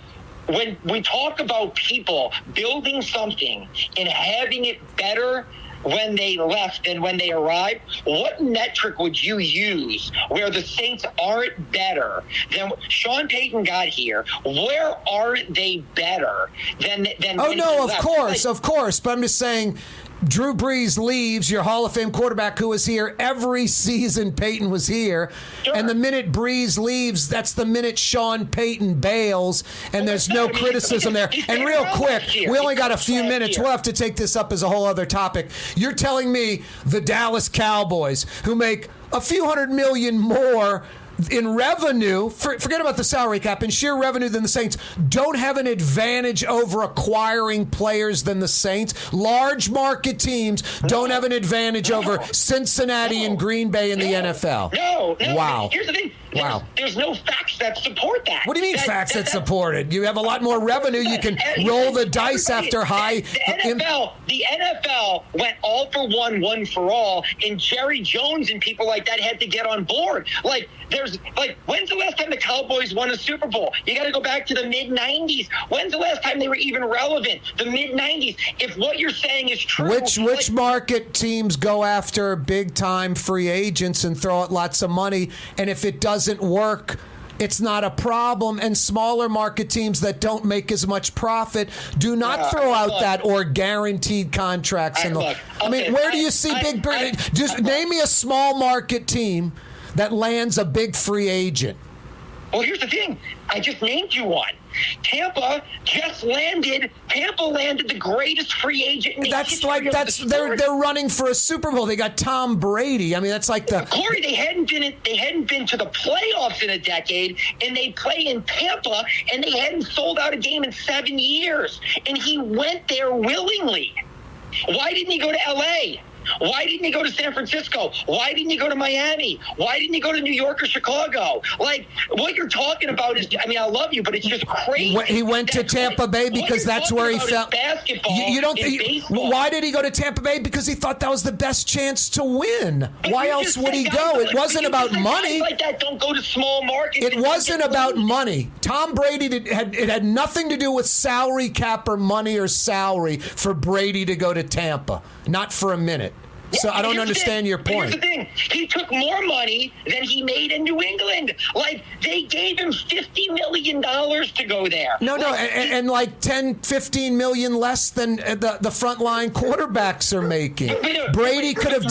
when we talk about people building something and having it better when they left than when they arrived, what metric would you use where the Saints aren't better than Sean Payton got here? Where aren't they better than than Oh no, of left? course, of course. But I'm just saying, Drew Brees leaves, your Hall of Fame quarterback who was here every season. Payton was here, and the minute Brees leaves, that's the minute Sean Payton bails, and there's no criticism there. And real quick, we only got a few minutes. We'll have to take this up as a whole other topic. You're telling me the Dallas Cowboys, who make a few hundred million more in revenue, for, forget about the salary cap, in sheer revenue than the Saints, don't have an advantage over acquiring players than the Saints. Large market teams don't have an advantage over Cincinnati and Green Bay in the NFL. No, no. Wow. Here's the thing. There's, Wow. There's no facts that support that. What do you mean That- facts that, that- support it? You have a lot more revenue. You can roll the dice after high. The NFL, the uh, NFL went all for one, one for all, and Jerry Jones and people like that had to get on board. Like, there's like, when's the last time the Cowboys won a Super Bowl? You got to go back to the mid '90s. When's the last time they were even relevant? The mid '90s. If what you're saying is true, Which which market teams go after big time free agents and throw out lots of money, and if it doesn't work, it's not a problem. And smaller market teams that don't make as much profit do not Yeah, throw out look. that or guaranteed contracts. I- in the, look, I mean, okay, where do you see I- big? I- just name me a small market team that lands a big free agent. Well, here's the thing. I just named you one. Tampa just landed. Tampa landed the greatest free agent. In the That's like that's the they're they're running for a Super Bowl. They got Tom Brady. I mean, that's like the Corey, they hadn't been they hadn't been to the playoffs in a decade, and they play in Tampa, and they hadn't sold out a game in seven years, and he went there willingly. Why didn't he go to L.A.? Why didn't he go to San Francisco? Why didn't he go to Miami? Why didn't he go to New York or Chicago? Like what you're talking about is, I mean, I love you, but it's just crazy. He went to Tampa Bay because that's where he felt. Basketball. You, you don't. you- why did he go to Tampa Bay? Because he thought that was the best chance to win. But Why else would he go? like- It wasn't about just said guys money. Like that, don't go to small markets. It wasn't about loans. money. Tom Brady did, had it had nothing to do with salary cap or money or salary for Brady to go to Tampa. Not for a minute. So I don't understand your But Here's point. the thing: he took more money than he made in New England. Like they gave him fifty million dollars to go there. No, no, Like, and, and like 10, 15 million less than uh, the the frontline quarterbacks are making. Brady could have.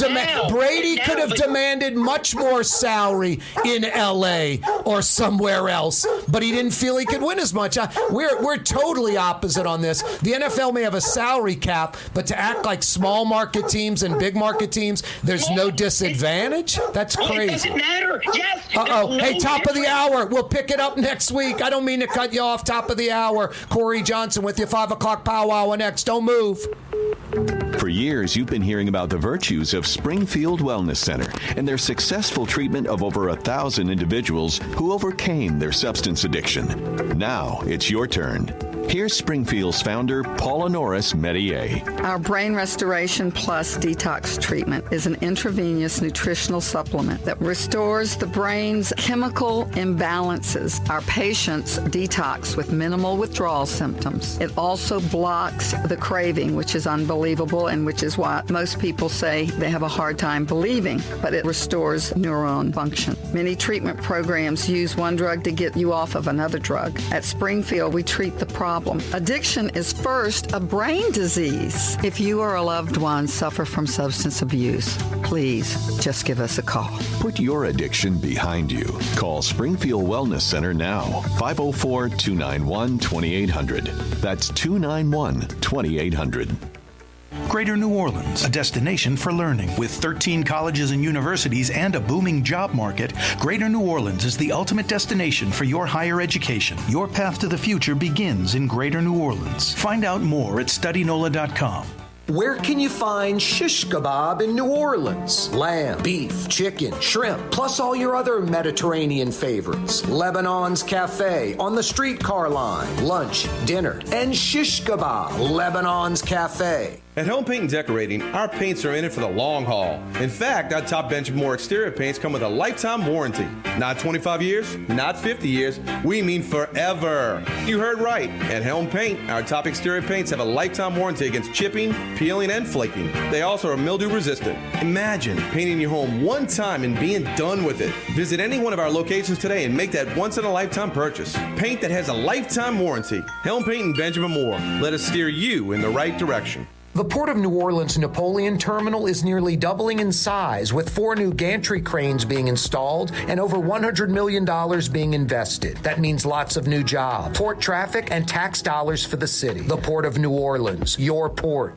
Brady could have demanded much more salary in L.A. or somewhere else, but he didn't feel he could win as much. We're we're totally opposite on this. The NFL may have a salary cap, but to act like small market teams and big market teams, there's no disadvantage. That's it crazy. doesn't matter. Yes. Uh oh. Hey, top of the hour. We'll pick it up next week. I don't mean to cut you off. Top of the hour. Corey Johnson with your five o'clock powwow next. Don't move. For years, you've been hearing about the virtues of Springfield Wellness Center and their successful treatment of over a thousand individuals who overcame their substance addiction. Now it's your turn. Here's Springfield's founder, Paula Norris Metier. Our Brain Restoration Plus detox treatment is an intravenous nutritional supplement that restores the brain's chemical imbalances. Our patients detox with minimal withdrawal symptoms. It also blocks the craving, which is unbelievable and which is why most people say they have a hard time believing, but it restores neuron function. Many treatment programs use one drug to get you off of another drug. At Springfield, we treat the problem. Addiction is first a brain disease. If you or a loved one suffer from substance abuse, please just give us a call. Put your addiction behind you. Call Springfield Wellness Center now, 504 291 2800. That's 291 2800. Greater New Orleans, a destination for learning. With 13 colleges and universities and a booming job market, Greater New Orleans is the ultimate destination for your higher education. Your path to the future begins in Greater New Orleans. Find out more at studynola.com. Where can you find shish kebab in New Orleans? Lamb, beef, chicken, shrimp, plus all your other Mediterranean favorites. Lebanon's Cafe on the streetcar line. Lunch, dinner, and shish kebab. Lebanon's Cafe. At Helm Paint and Decorating, our paints are in it for the long haul. In fact, our top Benjamin Moore exterior paints come with a lifetime warranty. Not 25 years, not 50 years, we mean forever. You heard right. At Helm Paint, our top exterior paints have a lifetime warranty against chipping, peeling, and flaking. They also are mildew resistant. Imagine painting your home one time and being done with it. Visit any one of our locations today and make that once in a lifetime purchase. Paint that has a lifetime warranty. Helm Paint and Benjamin Moore. Let us steer you in the right direction. The Port of New Orleans Napoleon Terminal is nearly doubling in size, with four new gantry cranes being installed and over $100 million being invested. That means lots of new jobs, port traffic, and tax dollars for the city. The Port of New Orleans, your port.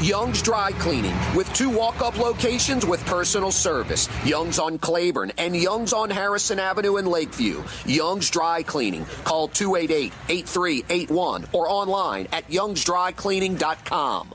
Young's Dry Cleaning with two walk up locations with personal service. Young's on Claiborne and Young's on Harrison Avenue in Lakeview. Young's Dry Cleaning. Call 288 8381 or online at youngsdrycleaning.com.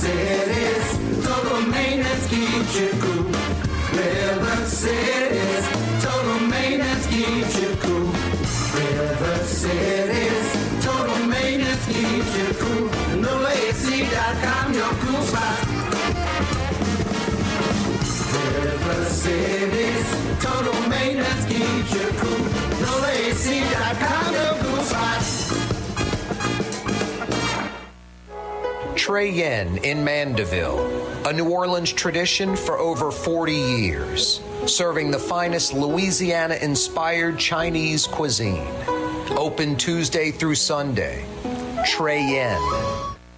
City's total maintenance keeps you cool. River City's total maintenance keeps you cool. River City's total maintenance keeps you cool. NolaAC.com, your cool spot. River City's total maintenance keeps you cool. NolaAC.com, your cool spot. Trey Yuen in Mandeville, a New Orleans tradition for over 40 years, serving the finest Louisiana inspired Chinese cuisine. Open Tuesday through Sunday. Trey Yuen.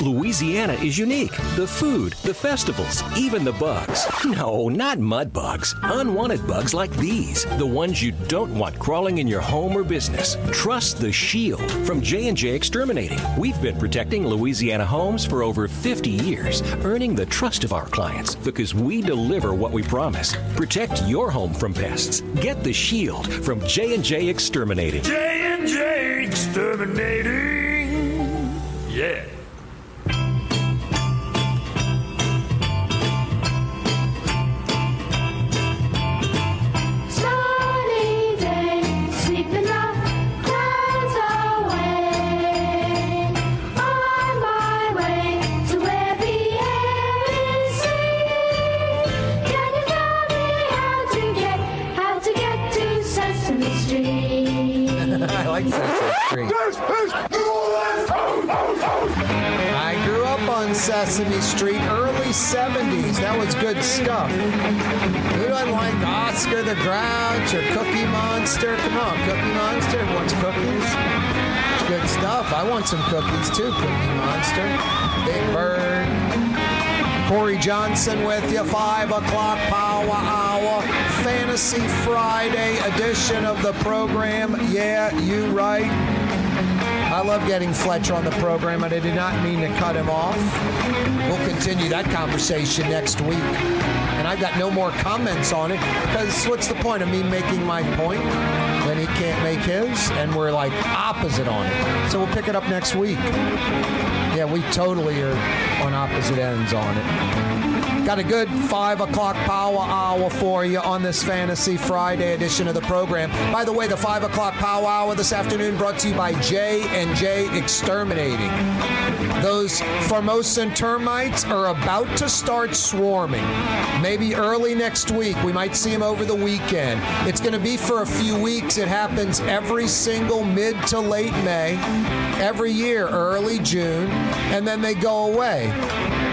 Louisiana is unique. The food, the festivals, even the bugs. No, not mud bugs. Unwanted bugs like these, the ones you don't want crawling in your home or business. Trust the Shield from J&J Exterminating. We've been protecting Louisiana homes for over 50 years, earning the trust of our clients because we deliver what we promise. Protect your home from pests. Get the Shield from J&J Exterminating. J&J Exterminating. Yeah. Street. I grew up on Sesame Street, early 70s. That was good stuff. Who doesn't like Oscar the Grouch or Cookie Monster? Come on, Cookie Monster wants cookies. It's good stuff. I want some cookies too, Cookie Monster. Big Bird. Corey Johnson with you, 5 o'clock power hour. Fantasy Friday edition of the program. Yeah, you right. I love getting Fletcher on the program, and I did not mean to cut him off. We'll continue that conversation next week. And I've got no more comments on it because what's the point of me making my point when he can't make his? And we're like opposite on it. So we'll pick it up next week. Yeah, we totally are on opposite ends on it. Got a good five o'clock power hour for you on this Fantasy Friday edition of the program. By the way, the five o'clock power hour this afternoon brought to you by J and J Exterminating. Those Formosan termites are about to start swarming. Maybe early next week. We might see them over the weekend. It's going to be for a few weeks. It happens every single mid to late May, every year, early June, and then they go away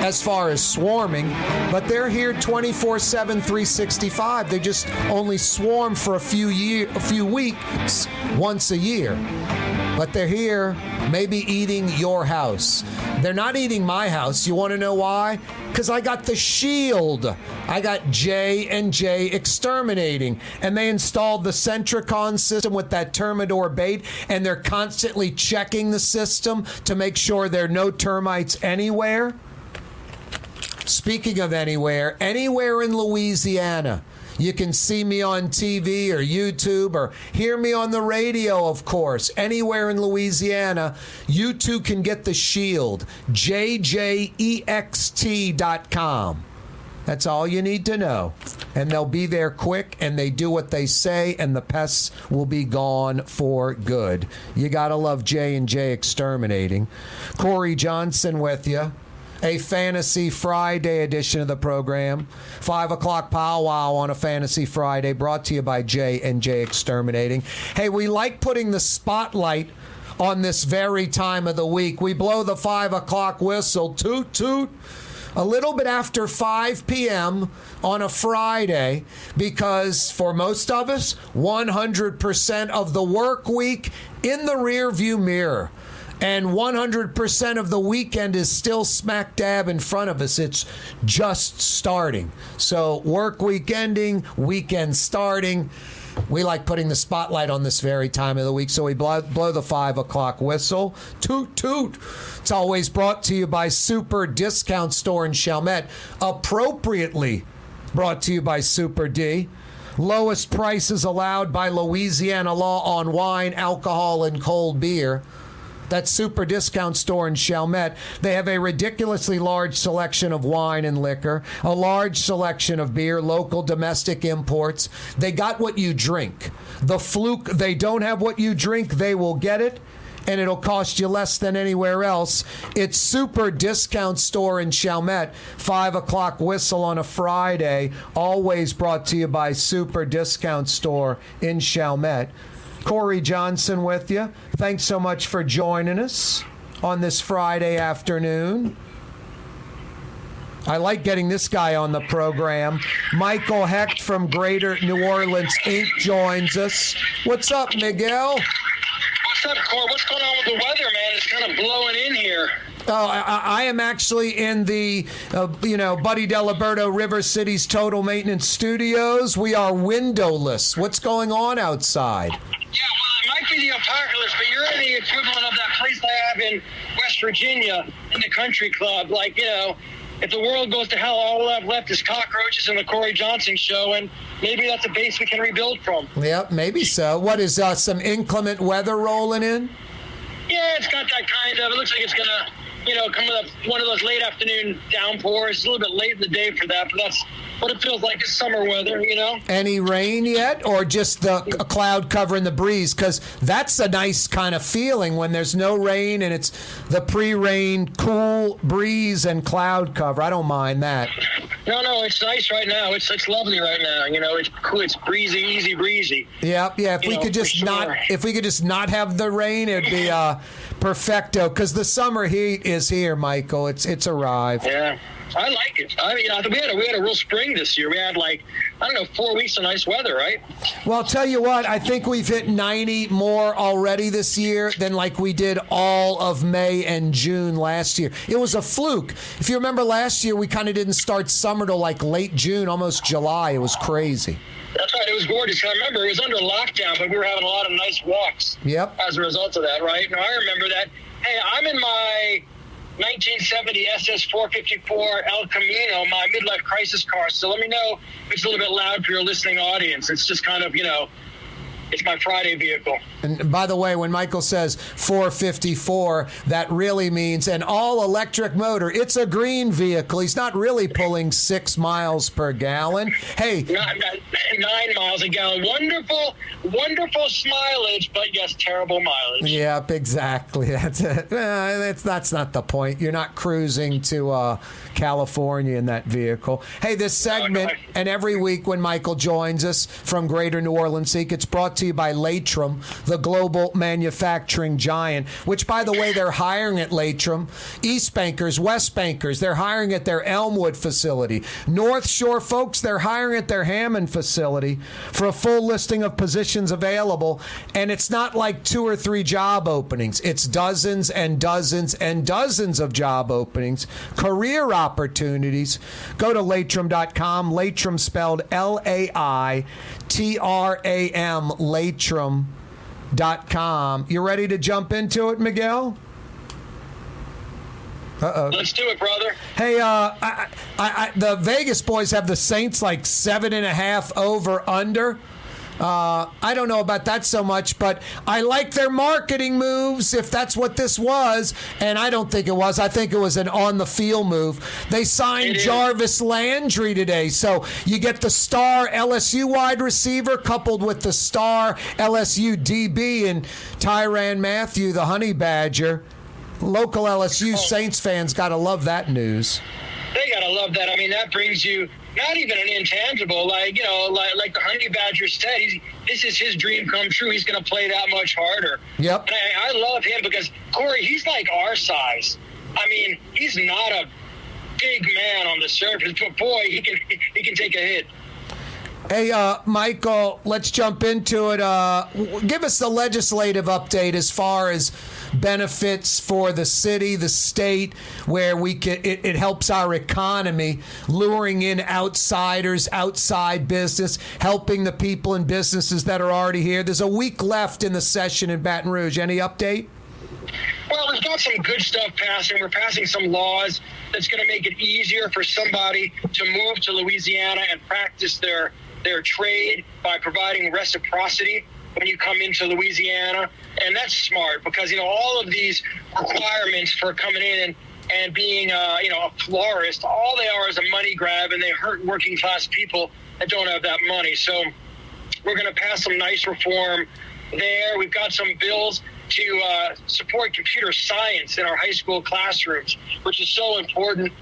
as far as swarming, but they're here 24/7 365. They just only swarm for a few year a few weeks once a year. But they're here maybe eating your house. They're not eating my house. You want to know why? Cuz I got the shield. I got J and J exterminating and they installed the Centricon system with that Termidor bait and they're constantly checking the system to make sure there are no termites anywhere. Speaking of anywhere, anywhere in Louisiana, you can see me on TV or YouTube or hear me on the radio, of course. Anywhere in Louisiana, you too can get the shield. JJEXT.com. That's all you need to know. And they'll be there quick and they do what they say and the pests will be gone for good. You got to love J&J Exterminating. Corey Johnson with you. A Fantasy Friday edition of the program. Five o'clock powwow on a Fantasy Friday, brought to you by J and J Exterminating. Hey, we like putting the spotlight on this very time of the week. We blow the five o'clock whistle, toot toot, a little bit after 5 p.m. on a Friday because for most of us, 100% of the work week in the rearview mirror. And 100% of the weekend is still smack dab in front of us. It's just starting. So, work week ending, weekend starting. We like putting the spotlight on this very time of the week, so we blow, blow the five o'clock whistle. Toot toot. It's always brought to you by Super Discount Store in Chalmette, appropriately brought to you by Super D. Lowest prices allowed by Louisiana law on wine, alcohol, and cold beer. That super discount store in Chalmette. They have a ridiculously large selection of wine and liquor, a large selection of beer, local domestic imports. They got what you drink. The fluke, they don't have what you drink, they will get it. And it'll cost you less than anywhere else. It's super discount store in Chalmette. Five o'clock whistle on a Friday. Always brought to you by Super Discount Store in Chalmette. Corey Johnson with you. Thanks so much for joining us on this Friday afternoon. I like getting this guy on the program. Michael Hecht from Greater New Orleans Inc. joins us. What's up, Miguel? What's up, Cor? What's going on with the weather, man? It's kind of blowing in here. Oh, I, I- am actually in the, uh, you know, Buddy Diliberto River City's Total Maintenance Studios. We are windowless. What's going on outside? Yeah, well, it might be the apocalypse, but you're in the equivalent of that place I have in West Virginia in the country club. Like, you know, if the world goes to hell, all we'll have left is cockroaches and the Corey Johnson show, and maybe that's a base we can rebuild from. Yep, maybe so. What is uh, some inclement weather rolling in? Yeah, it's got that kind of. It looks like it's gonna, you know, coming up one of those late afternoon downpours. It's a little bit late in the day for that, but that's what it feels like. is summer weather, you know. Any rain yet, or just the a cloud covering the breeze? Because that's a nice kind of feeling when there's no rain and it's the pre-rain cool breeze and cloud cover. I don't mind that. No, no, it's nice right now. It's it's lovely right now. You know, it's cool. It's breezy, easy breezy. Yep, yeah. If You we know, could just not, if we could just not have the rain, it'd be uh, perfecto. Because the summer heat is here, Michael. It's it's arrived. Yeah, I like it. I mean, we had a, we had a real spring this year. We had like I don't know four weeks of nice weather, right? Well, I'll tell you what, I think we've hit 90 more already this year than like we did all of May and June last year. It was a fluke. If you remember last year, we kind of didn't start summer till like late June, almost July. It was crazy. That's right. It was gorgeous. I remember it was under lockdown, but we were having a lot of nice walks Yep. as a result of that, right? Now I remember that. Hey, I'm in my 1970 SS 454 El Camino, my midlife crisis car. So let me know if it's a little bit loud for your listening audience. It's just kind of, you know, it's my Friday vehicle. And by the way, when Michael says 454, that really means an all electric motor. It's a green vehicle. He's not really pulling six miles per gallon. Hey, Nine, nine miles a gallon. Wonderful, wonderful mileage, but yes, terrible mileage. Yep, exactly. That's it. Uh, that's that's not the point. You're not cruising to uh, California in that vehicle. Hey, this segment and every week when Michael joins us from Greater New Orleans, Inc., it's brought to you by Laitram, the global manufacturing giant. Which, by the way, they're hiring at Laitram, East Bankers, West Bankers. They're hiring at their Elmwood facility. North Shore folks, they're hiring at their Hammond facility for a full listing of positions available. And it's not like two or three job openings, it's dozens and dozens and dozens of job openings, career opportunities. Go to laitram.com, Laitram spelled L A I T R A M, laitram.com. You ready to jump into it, Miguel? Uh oh. Let's do it, brother. Hey, uh, I, I, I, the Vegas boys have the Saints like seven and a half over under. Uh, I don't know about that so much, but I like their marketing moves if that's what this was. And I don't think it was. I think it was an on the field move. They signed Jarvis Landry today. So you get the star LSU wide receiver coupled with the star LSU DB and Tyrann Mathieu, the Honey Badger. Local LSU Saints fans got to love that news. They gotta love that. I mean, that brings you not even an intangible, like you know, like, like the Honey Badger said. He's, this is his dream come true. He's gonna play that much harder. Yep. And I, I love him because Corey, he's like our size. I mean, he's not a big man on the surface, but boy, he can he can take a hit. Hey, uh, Michael, let's jump into it. Uh, give us the legislative update as far as benefits for the city, the state, where we can. It, it helps our economy, luring in outsiders, outside business, helping the people and businesses that are already here. There's a week left in the session in Baton Rouge. Any update? Well, we've got some good stuff passing. We're passing some laws that's going to make it easier for somebody to move to Louisiana and practice their their trade by providing reciprocity when you come into Louisiana, and that's smart because you know all of these requirements for coming in and and being uh, you know a florist, all they are is a money grab, and they hurt working class people that don't have that money. So we're going to pass some nice reform there. We've got some bills to uh, support computer science in our high school classrooms, which is so important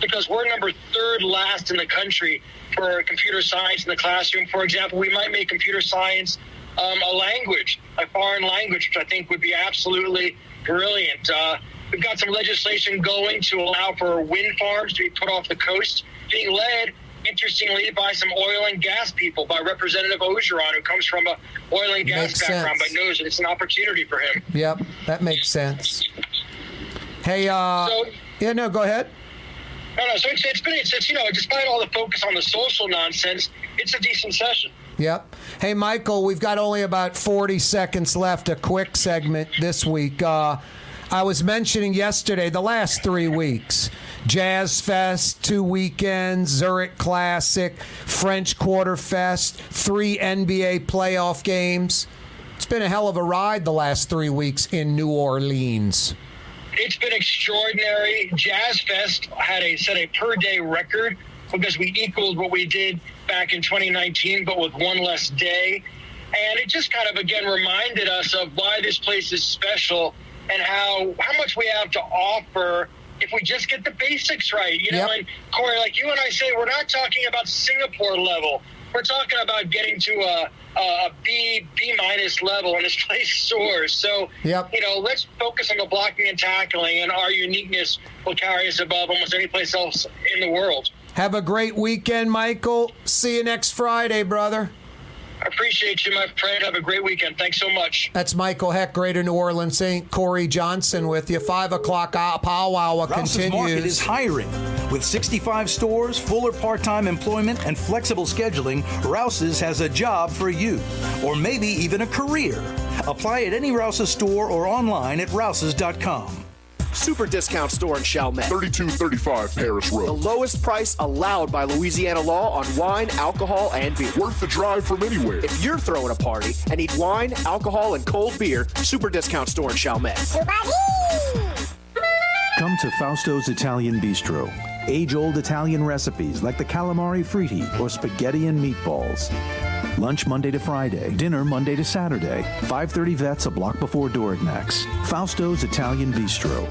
because we're number third last in the country for computer science in the classroom. For example, we might make computer science um, a language, a foreign language, which I think would be absolutely brilliant. Uh, we've got some legislation going to allow for wind farms to be put off the coast, being led, interestingly, by some oil and gas people, by Representative Orgeron, who comes from a oil and gas Makes background, sense. but knows that it's an opportunity for him. Yep, that makes sense. Hey, uh, yeah, no, go ahead. No, no. So it's, it's been it's, it's you know despite all the focus on the social nonsense, it's a decent session. Yep. Hey, Michael, we've got only about 40 seconds left. A quick segment this week. Uh, I was mentioning yesterday the last three weeks Jazz Fest, two weekends, Zurich Classic, French Quarter Fest, three NBA playoff games. It's been a hell of a ride the last three weeks in New Orleans. It's been extraordinary. Jazz Fest had a set a per day record because we equaled what we did back in 2019, but with one less day. And it just kind of again reminded us of why this place is special and how how much we have to offer if we just get the basics right. You know, and Corey, like you and I say, we're not talking about Singapore level. We're talking about getting to a, a, B B minus level, and this place soars. So, Yep. you know, let's focus on the blocking and tackling, and our uniqueness will carry us above almost any place else in the world. Have a great weekend, Michael. See you next Friday, brother. I appreciate you, my friend. Have a great weekend. Thanks so much. That's Michael Hecht, Greater New Orleans Saint Corey Johnson with you. Five o'clock uh, powwow Rouse's continues. Market is hiring. With 65 stores, full or part time employment, and flexible scheduling, Rouse's has a job for you, or maybe even a career. Apply at any Rouse's store or online at rouses.com. Super discount store in Chalmette. 3235 Paris Road. The lowest price allowed by Louisiana law on wine, alcohol, and beer. Worth the drive from anywhere. If you're throwing a party and need wine, alcohol, and cold beer, Super discount store in Chalmette. Come to Fausto's Italian Bistro. Age old Italian recipes like the calamari fritti or spaghetti and meatballs. Lunch Monday to Friday, dinner Monday to Saturday. 530 Vets a block before Dorignac's. Fausto's Italian Bistro.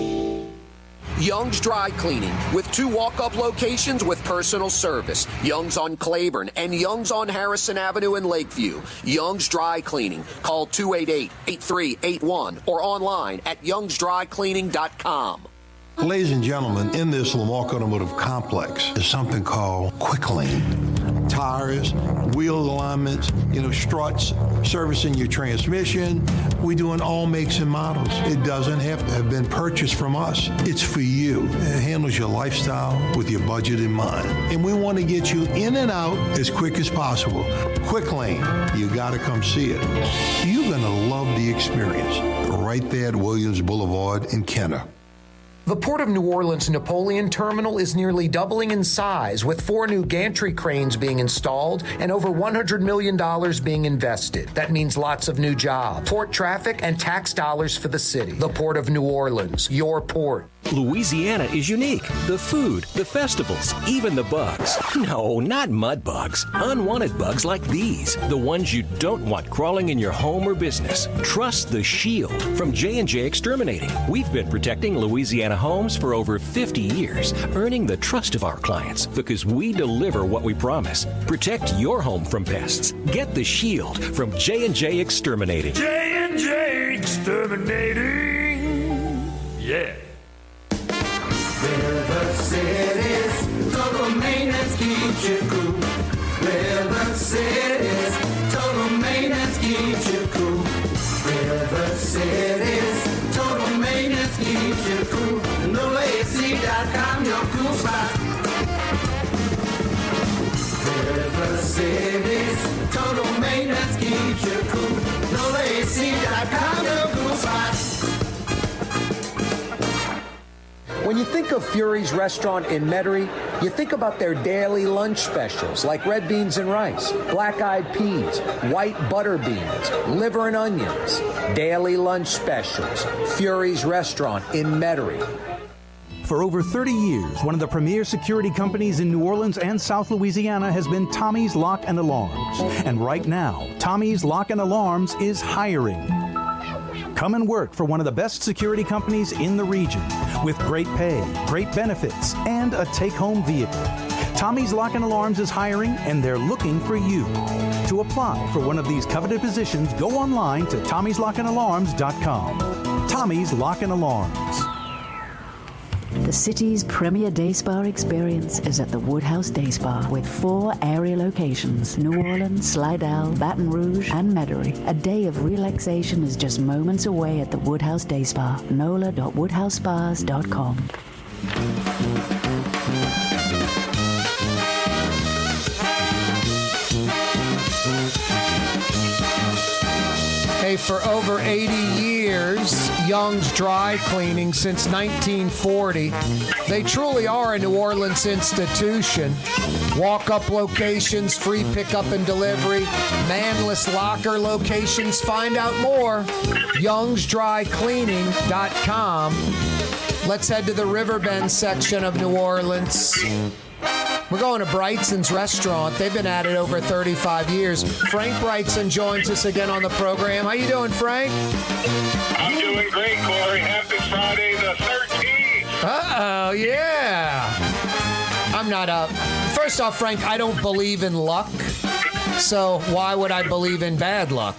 Young's Dry Cleaning with two walk-up locations with personal service. Young's on Claiborne and Young's on Harrison Avenue in Lakeview. Young's Dry Cleaning. Call 288-8381 or online at youngsdrycleaning.com. Ladies and gentlemen, in this Lamarque Automotive Complex is something called Quick Lane. Tires, wheel alignments, you know, struts, servicing your transmission. We do in all makes and models. It doesn't have to have been purchased from us. It's for you. It handles your lifestyle with your budget in mind. And we want to get you in and out as quick as possible. Quick Lane, you got to come see it. You're going to love the experience. Right there at Williams Boulevard in Kenner. The Port of New Orleans Napoleon Terminal is nearly doubling in size, with four new gantry cranes being installed and over $100 million being invested. That means lots of new jobs, port traffic, and tax dollars for the city. The Port of New Orleans, your port. Louisiana is unique. The food, the festivals, even the bugs. No, not mud bugs. Unwanted bugs like these, the ones you don't want crawling in your home or business. Trust the Shield from J&J Exterminating. We've been protecting Louisiana homes for over 50 years, earning the trust of our clients because we deliver what we promise. Protect your home from pests. Get the Shield from J&J Exterminating. J&J Exterminating. Yeah. River City's total maintenance keeps you cool. River City's total maintenance keeps you cool. River City's your cool spot. River City's total maintenance keeps you cool. Your cool spot. When you think of Fury's restaurant in Metairie, you think about their daily lunch specials like red beans and rice, black eyed peas, white butter beans, liver and onions. Daily lunch specials. Fury's restaurant in Metairie. For over 30 years, one of the premier security companies in New Orleans and South Louisiana has been Tommy's Lock and Alarms. And right now, Tommy's Lock and Alarms is hiring. Come and work for one of the best security companies in the region with great pay, great benefits, and a take home vehicle. Tommy's Lock and Alarms is hiring and they're looking for you. To apply for one of these coveted positions, go online to tommy'slockandalarms.com. Tommy's Lock and Alarms. The city's premier day spa experience is at the Woodhouse Day Spa with four area locations New Orleans, Slidell, Baton Rouge, and Metairie. A day of relaxation is just moments away at the Woodhouse Day Spa. NOLA.woodhousespas.com. For over 80 years, Young's Dry Cleaning since 1940. They truly are a New Orleans institution. Walk up locations, free pickup and delivery, manless locker locations. Find out more. Young'sDryCleaning.com. Let's head to the Riverbend section of New Orleans. We're going to Brigtsen's restaurant. They've been at it over 35 years. Frank Brigtsen joins us again on the program. How you doing, Frank? I'm doing great, Corey. Happy Friday the 13th. Uh oh, yeah. I'm not up. First off, Frank, I don't believe in luck. So why would I believe in bad luck?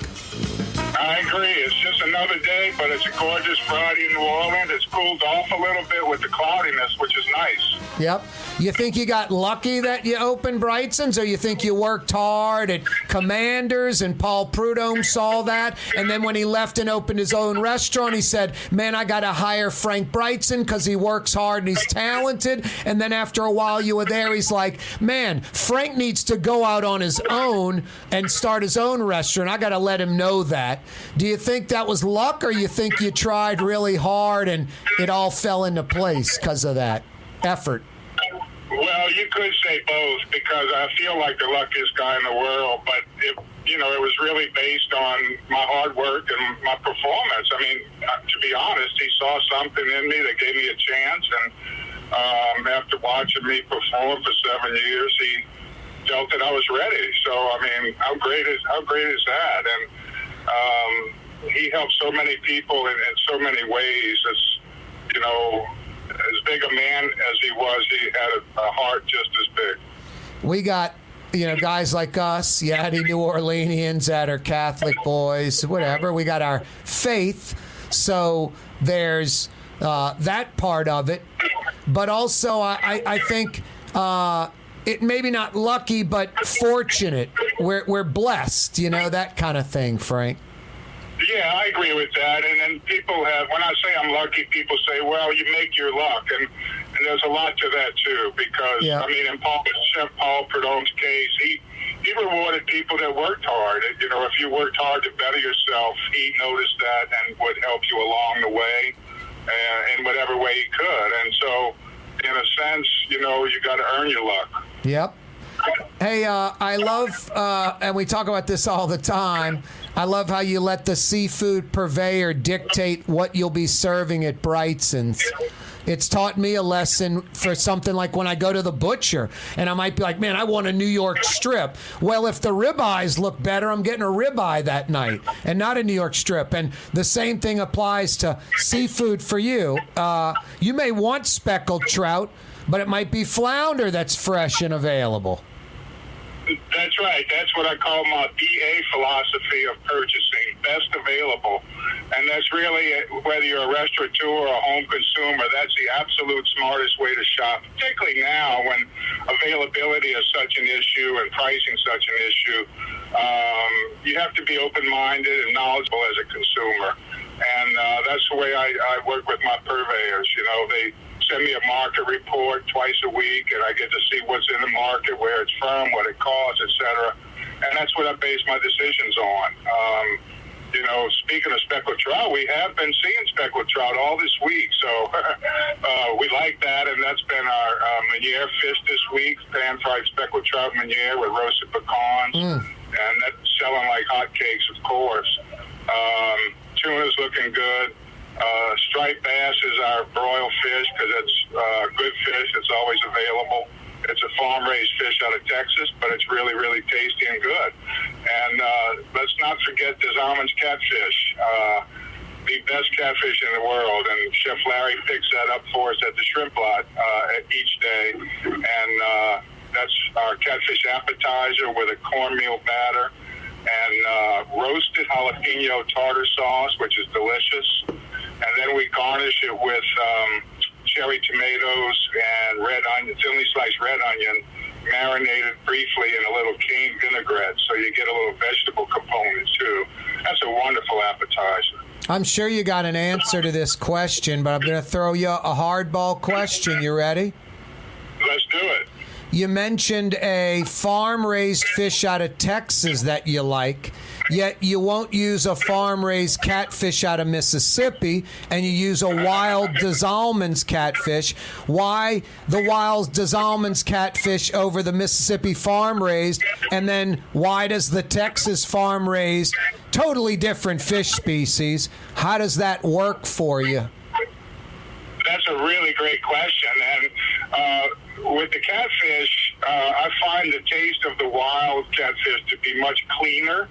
I agree. It's just another day, but it's a gorgeous Friday in New Orleans. It's cooled off a little bit with the cloudiness, which is nice. Yep. You think you got lucky that you opened Brigtsen's, or you think you worked hard at Commanders and Paul Prudhomme saw that, and then when he left and opened his own restaurant, he said, "Man, I got to hire Frank Brigtsen because he works hard and he's talented." And then after a while, you were there. He's like, "Man, Frank needs to go out on his own and start his own restaurant. I got to let him know that." Do you think that was luck, or you think you tried really hard and it all fell into place because of that effort? Well, you could say both because I feel like the luckiest guy in the world, but it, you know, it was really based on my hard work and my performance. I mean, uh, to be honest, he saw something in me that gave me a chance, and um, after watching me perform for seven years, he felt that I was ready. So, I mean, how great is how great is that? And um, he helped so many people in, in so many ways. As you know, as big a man as he was, he had a, a heart just as big. We got you know guys like us, Yaddy New Orleanians that are Catholic boys, whatever. We got our faith. So there's uh, that part of it. But also, I, I, think uh, it maybe not lucky, but fortunate. We're, we're blessed, you know, that kind of thing, Frank. Yeah, I agree with that. And then people have, when I say I'm lucky, people say, well, you make your luck. And, and there's a lot to that, too, because, Yeah. I mean, in Paul, Chef Paul case, he, he rewarded people that worked hard. You know, if you worked hard to better yourself, he noticed that and would help you along the way uh, in whatever way he could. And so, in a sense, you know, you got to earn your luck. Yep. Hey, uh, I love, uh, and we talk about this all the time. I love how you let the seafood purveyor dictate what you'll be serving at Brigtsen's. It's taught me a lesson for something like when I go to the butcher and I might be like, man, I want a New York strip. Well, if the ribeyes look better, I'm getting a ribeye that night and not a New York strip. And the same thing applies to seafood for you. Uh, you may want speckled trout, but it might be flounder that's fresh and available. That's right. That's what I call my BA philosophy of purchasing, best available. And that's really, whether you're a restaurateur or a home consumer, that's the absolute smartest way to shop, particularly now when availability is such an issue and pricing such an issue. Um, you have to be open-minded and knowledgeable as a consumer. And uh, that's the way I, I work with my purveyors. You know, they send me a market report twice a week, and I get to see what's in the market, where it's from, what it costs, et cetera. And that's what I base my decisions on. Um, you know, speaking of speckled trout, we have been seeing speckled trout all this week, so uh, we like that, and that's been our uh, Meunier fish this week, pan-fried speckled trout Meunier with roasted pecans, and that's selling like hotcakes, of course. Um, tuna's looking good. Uh, striped bass is our broil fish because it's uh, good fish. It's always available. It's a farm-raised fish out of Texas, but it's really, really tasty and good. And uh, let's not forget the Allemands catfish, uh, the best catfish in the world. And Chef Larry picks that up for us at the shrimp lot uh, each day. And uh, that's our catfish appetizer with a cornmeal batter and uh, roasted jalapeno tartar sauce, which is delicious. And then we garnish it with um, cherry tomatoes and red onion, thinly sliced red onion, marinated briefly in a little cane vinaigrette, so you get a little vegetable component too. That's a wonderful appetizer. I'm sure you got an answer to this question, but I'm going to throw you a hardball question. You ready? Let's do it. You mentioned a farm raised fish out of Texas that you like, yet you won't use a farm raised catfish out of Mississippi, and you use a wild Des Allemands catfish. Why the wild Des Allemands catfish over the Mississippi farm raised, and then why does the Texas farm raised, totally different fish species, how does that work for you? That's a really great question. And uh, with the catfish, uh, I find the taste of the wild catfish to be much cleaner.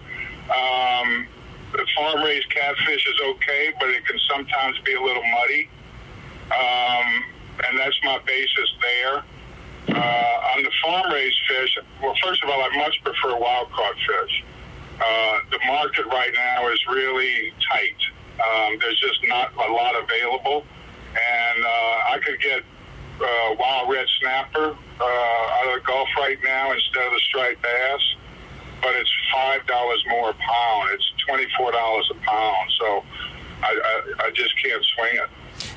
Um, the farm raised catfish is okay, but it can sometimes be a little muddy. Um, and that's my basis there. Uh, on the farm raised fish, well, first of all, I much prefer wild caught fish. Uh, the market right now is really tight. Um, there's just not a lot available. And uh, I could get uh, wild red snapper uh, out of the Gulf right now instead of the striped bass, but it's five dollars more a pound. It's twenty four dollars a pound. So I, I, I just can't swing it.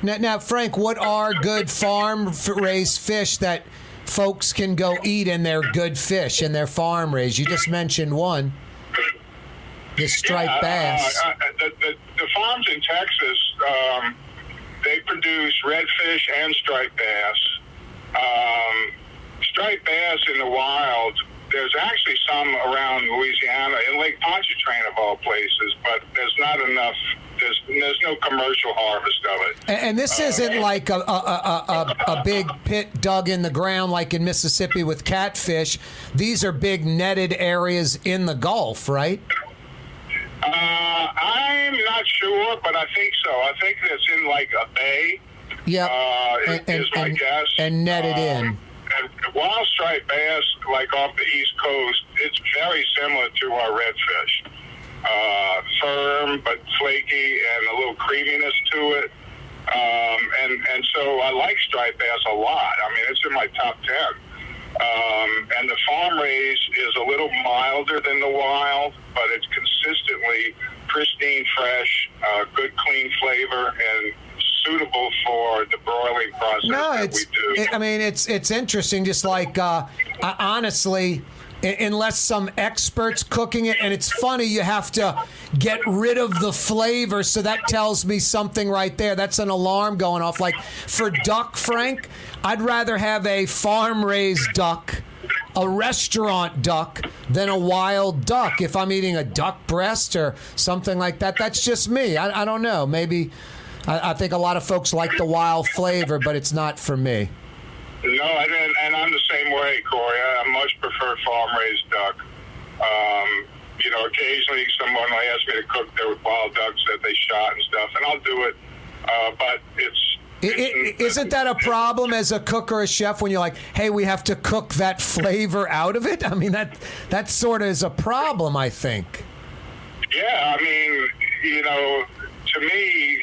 Now, now, Frank, what are good farm raised fish that folks can go eat and they're good fish and they're farm raised? You just mentioned one. The striped Yeah, bass. Uh, uh, the, the, the farms in Texas, um, they produce redfish and striped bass. Um, striped bass in the wild, there's actually some around Louisiana, in Lake Pontchartrain of all places, but there's not enough. There's, there's no commercial harvest of it. And, and this isn't like a, a, a, a, a big pit dug in the ground like in Mississippi with catfish. These are big netted areas in the Gulf, right? Uh, I'm not sure, but I think so. I think it's in like a bay. Yep. Uh, is, and, and, my and, guess. and netted in. And wild striped bass, like off the East Coast, it's very similar to our redfish. Uh, firm but flaky and a little creaminess to it. Um, and and so I like striped bass a lot. I mean, it's in my top ten. Um, and the farm raised is a little milder than the wild, but it's consistently pristine, fresh, uh, good, clean flavor, and suitable for the broiling process No, it's. we do. It, I mean, it's it's interesting. Just like uh, uh, honestly, i- unless some experts cooking it, and it's funny, you have to get rid of the flavor. So that tells me something right there. That's an alarm going off. Like for duck, Frank, I'd rather have a farm raised duck. A restaurant duck than a wild duck. If I'm eating a duck breast or something like that, that's just me. I, I don't know. Maybe I, I think a lot of folks like the wild flavor, but it's not for me. No, I didn't, and I'm the same way, Corey. I much prefer farm raised duck. Um, you know, occasionally someone will ask me to cook their wild ducks that they shot and stuff, and I'll do it. Uh, but it's I- I- Isn't that a problem as a cook or a chef when you're like, hey, we have to cook that flavor out of it? I mean, that that sort of is a problem, I think. yeah. I mean, you know, to me,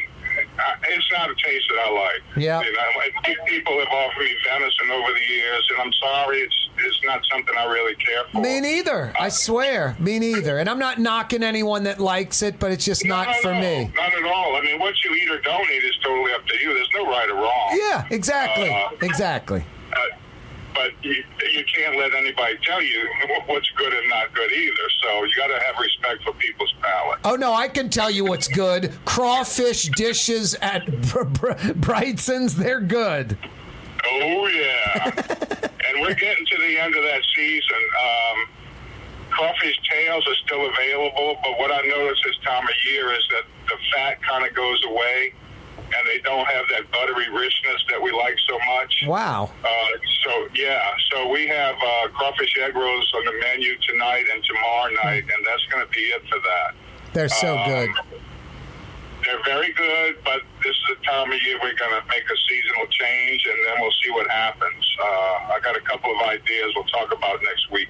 uh, it's not a taste that I like. Yeah. You know, like, people have offered me venison over the years, and I'm sorry, it's it's not something I really care for. Me neither. I swear, me neither. And I'm not knocking anyone that likes it, but it's just not No, for no, me. Not at all. I mean, what you eat or don't eat is totally up to you. There's no right or wrong. Yeah, exactly, Uh, exactly. But you, you can't let anybody tell you what's good and not good either. So you got to have respect for people's palate. Oh no, I can tell you what's good. Crawfish dishes at Br- Br- Brigtsen's, they're good. Oh yeah, and we're getting to the end of that season. Um, crawfish tails are still available, but what I notice this time of year is that the fat kind of goes away, and they don't have that buttery richness that we like so much. Wow. Uh, so yeah, so we have uh, crawfish egg rolls on the menu tonight and tomorrow night, and that's going to be it for that. They're so Um, good. They're very good, but this is the time of year we're going to make a seasonal change, and then we'll see what happens. Uh, I got a couple of ideas we'll talk about next week.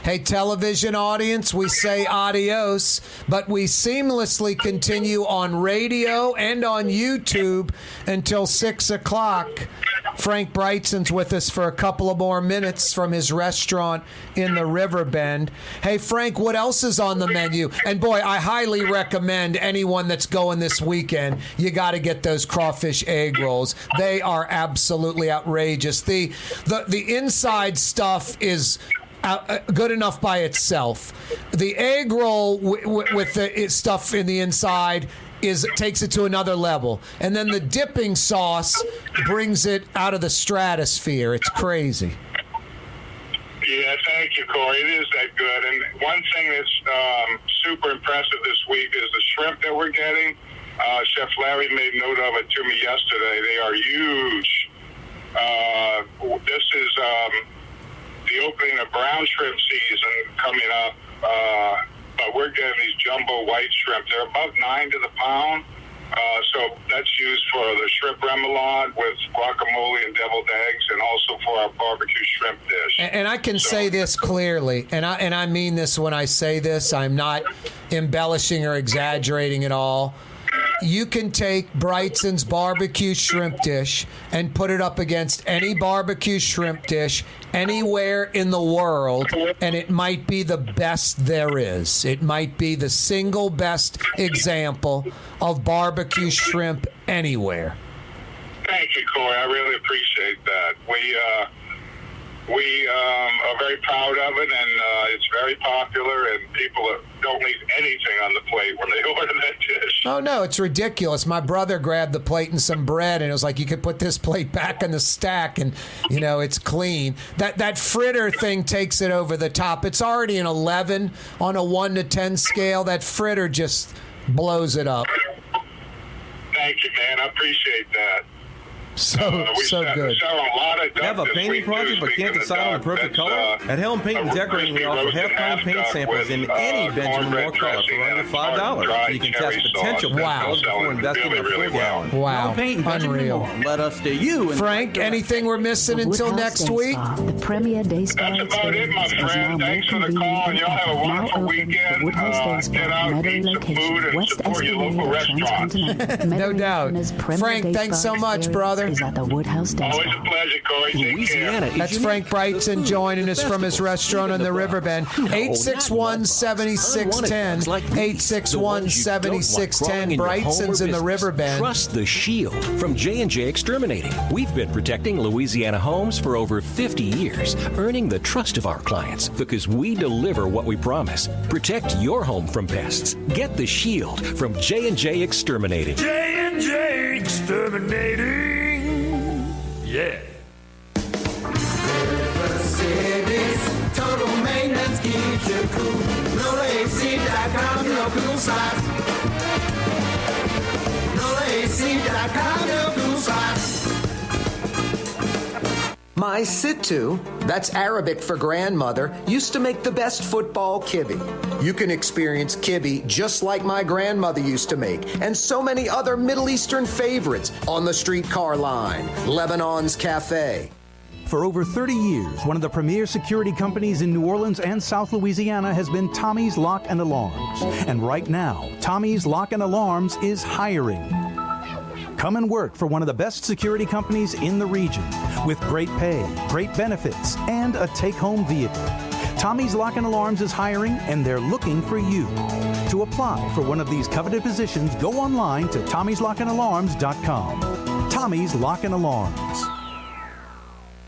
Hey, television audience, we say adios, but we seamlessly continue on radio and on YouTube until 6 o'clock. Frank Brigtsen's with us for a couple of more minutes from his restaurant in the Riverbend. Hey, Frank, what else is on the menu? And boy, I highly recommend anyone that's going this weekend, you got to get those crawfish egg rolls. They are absolutely outrageous. The, the, the inside stuff is uh, good enough by itself. The egg roll w- w- with the stuff in the inside is takes it to another level, and then the dipping sauce brings it out of the stratosphere. It's crazy. Yeah, thank you, Corey. It is that good. And one thing that's um, super impressive this week is the shrimp that we're getting. Uh, Chef Larry made note of it to me yesterday. They are huge. Uh, this is um, the opening of brown shrimp season coming up. Uh, but we're getting these jumbo white shrimp. They're about nine to the pound. Uh, so that's used for the shrimp remoulade with guacamole and deviled eggs, and also for our barbecue shrimp dish. And, and I can say this clearly, and I and I mean this when I say this. I'm not embellishing or exaggerating at all. You can take Brigtsen's barbecue shrimp dish and put it up against any barbecue shrimp dish anywhere in the world, and it might be the best there is. It might be the single best example of barbecue shrimp anywhere. Thank you, Corey. I really appreciate that. We uh, we um, are very proud of it, and uh, it's very popular. And people don't leave anything on the plate when they order that dish. Oh no, it's ridiculous. My brother grabbed the plate and some bread, and it was like you could put this plate back in the stack, and you know it's clean. That that fritter thing takes it over the top. It's already an eleven on a one to ten scale. That fritter just blows it up. Thank you, man. I appreciate that. So we so sell- good. selling a lot of duck Have a painting project but can't decide on the perfect color? uh, At Helm Paint and Decorating, we offer half color paint half-duck samples in with, any uh, Benjamin Moore color for under five dollars. So you can test potential sauce. best colors before Selling investing in a really, full really well. gallon. Wow, Paint Benjamin unreal. Let us do you. And Frank, anything we're missing until next week? The premier day spa That's about it, my experience, is now friend. more Thanks for the convenient call, and y'all have a. Now wonderful open, weekend. the Woodhouse Uh, Day Spa, get out, eat some food, location, and West support your local Esplanade, restaurants. Transcontinental. No doubt. Indiana's Frank, thanks so much, brother. Is at the Woodhouse Day Always a pleasure, Corey. Take care. Louisiana is That's. Frank Brigtsen The food, joining us from his restaurant even on the. Riverbend. No, not 861 7610. Unwanted bugs like these. The 861 ones you don't want crawling 7610. in your home or Brigtsen's in the. Riverbend. Trust the Shield from J&J Exterminating. We've been protecting Louisiana homes for over 50 years, earning the trust of our clients because we deliver what we promise. Protect your home from pests. Get the Shield from J&J Exterminating. J&J Exterminating. Yeah. Cities, total maintenance keeps you cool. NolaAC.com, no cool spots. NolaAC.com, no cool spots. My Situ, that's Arabic for grandmother, used to make the best football kibbe. You can experience kibbe just like my grandmother used to make, and so many other Middle Eastern favorites on the streetcar line, Lebanon's Cafe. For over 30 years, one of the premier security companies in New Orleans and South Louisiana has been Tommy's Lock and Alarms. And right now, Tommy's Lock and Alarms is hiring. Come and work for one of the best security companies in the region with great pay, great benefits, and a take home vehicle. Tommy's Lock and Alarms is hiring and they're looking for you. To apply for one of these coveted positions, go online to tommy'slockandalarms.com. Tommy's Lock and Alarms.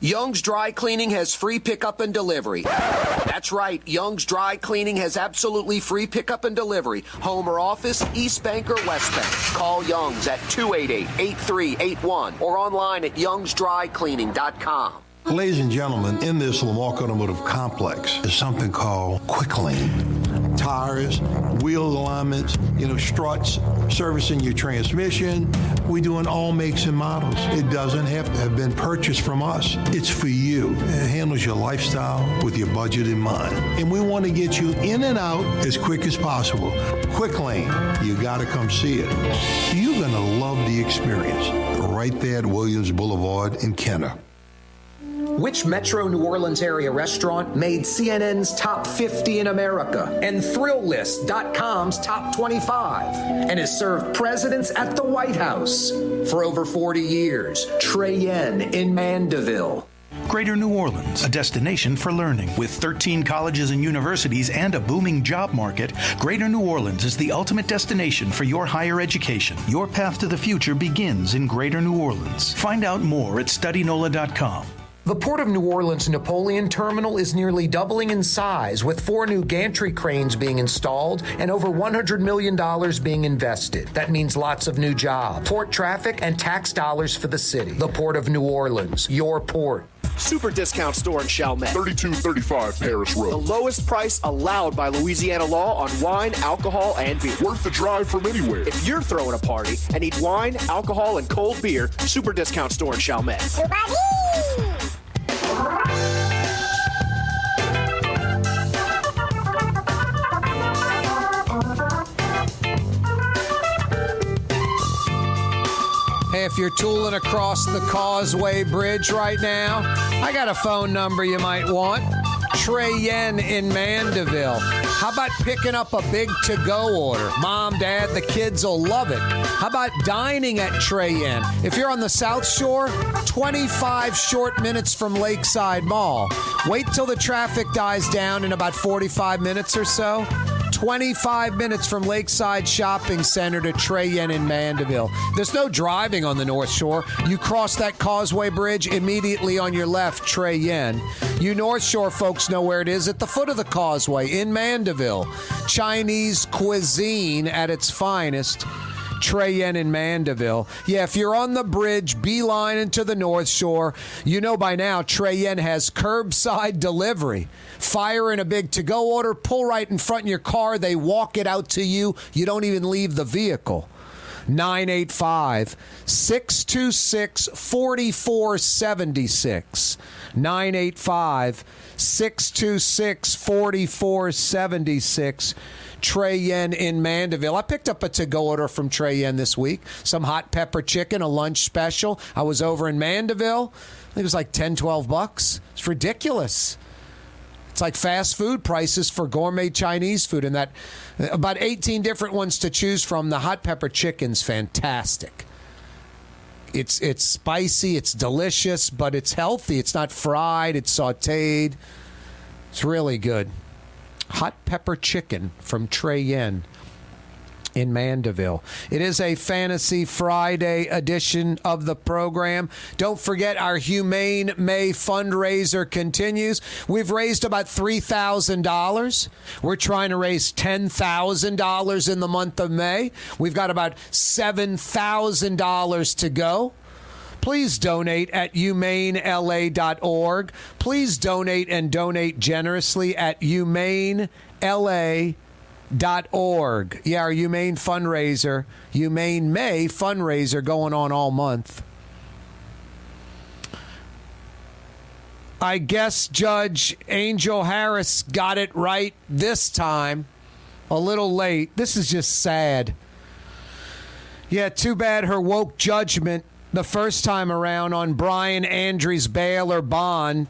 Young's Dry Cleaning has free pickup and delivery. That's right, Young's Dry Cleaning has absolutely free pickup and delivery. Home or office, East Bank or West Bank. Call Young's at 288-8381 or online at youngsdrycleaning.com. Ladies and gentlemen, in this Lamarque Automotive Complex is something called Quick Lane. Tires, wheel alignments, you know, struts, servicing your transmission. We do in all makes and models. It doesn't have to have been purchased from us. It's for you. It handles your lifestyle with your budget in mind. And we want to get you in and out as quick as possible. Quick Lane, you got to come see it. You're going to love the experience. Right there at Williams Boulevard in Kenner. Which Metro New Orleans area restaurant made CNN's top 50 in America and Thrillist.com's top 25 and has served presidents at the White House for over 40 years? Trey Yuen in Mandeville. Greater New Orleans, a destination for learning. With 13 colleges and universities and a booming job market, Greater New Orleans is the ultimate destination for your higher education. Your path to the future begins in Greater New Orleans. Find out more at studynola.com. The Port of New Orleans Napoleon Terminal is nearly doubling in size, with four new gantry cranes being installed and over $100 million being invested. That means lots of new jobs, port traffic, and tax dollars for the city. The Port of New Orleans, your port. Super discount store in Chalmette. 3235 Paris Road. The lowest price allowed by Louisiana law on wine, alcohol, and beer. Worth the drive from anywhere. If you're throwing a party and need wine, alcohol, and cold beer, Super discount store in Chalmette. Hey, if you're tooling across the Causeway Bridge right now, I got a phone number you might want. Trey Yuen in Mandeville. How about picking up a big to go order? Mom, dad, the kids will love it. How about dining at Trey Yuen? If you're on the South Shore, 25 short minutes from Lakeside Mall. Wait till the traffic dies down in about 45 minutes or so. 25 minutes from Lakeside Shopping Center to Trey Yuen in Mandeville. There's no driving on the North Shore. You cross that Causeway Bridge immediately on your left, Trey Yuen. You North Shore folks know where it is at the foot of the causeway in Mandeville. Chinese cuisine at its finest. Trey Yuen in Mandeville. Yeah, if you're on the bridge, beeline into the North Shore, you know by now Trey Yuen has curbside delivery. Fire in a big to go order, pull right in front of your car, they walk it out to you. You don't even leave the vehicle. 985 626 4476. 985 626 4476. Trey Yuen in Mandeville. I picked up a to go order from Trey Yuen this week. Some hot pepper chicken, a lunch special. I was over in Mandeville. I think it was like 10, 12 bucks. It's ridiculous. It's like fast food prices for gourmet Chinese food, and that about 18 different ones to choose from. The hot pepper chicken's fantastic. It's it's spicy, it's delicious, but it's healthy. It's not fried, it's sautéed. It's really good. Hot pepper chicken from Trey Yuen in Mandeville. It is a Fantasy Friday edition of the program. Don't forget our Humane May fundraiser continues. We've raised about $3,000. We're trying to raise $10,000 in the month of May. We've got about $7,000 to go. Please donate at humanela.org. Please donate and donate generously at humanela.org. Yeah, our Humane fundraiser, Humane May fundraiser going on all month. I guess Judge Angel Harris got it right this time. A little late. This is just sad. Yeah, too bad her woke judgment the first time around on Brian Andrews' bail or bond.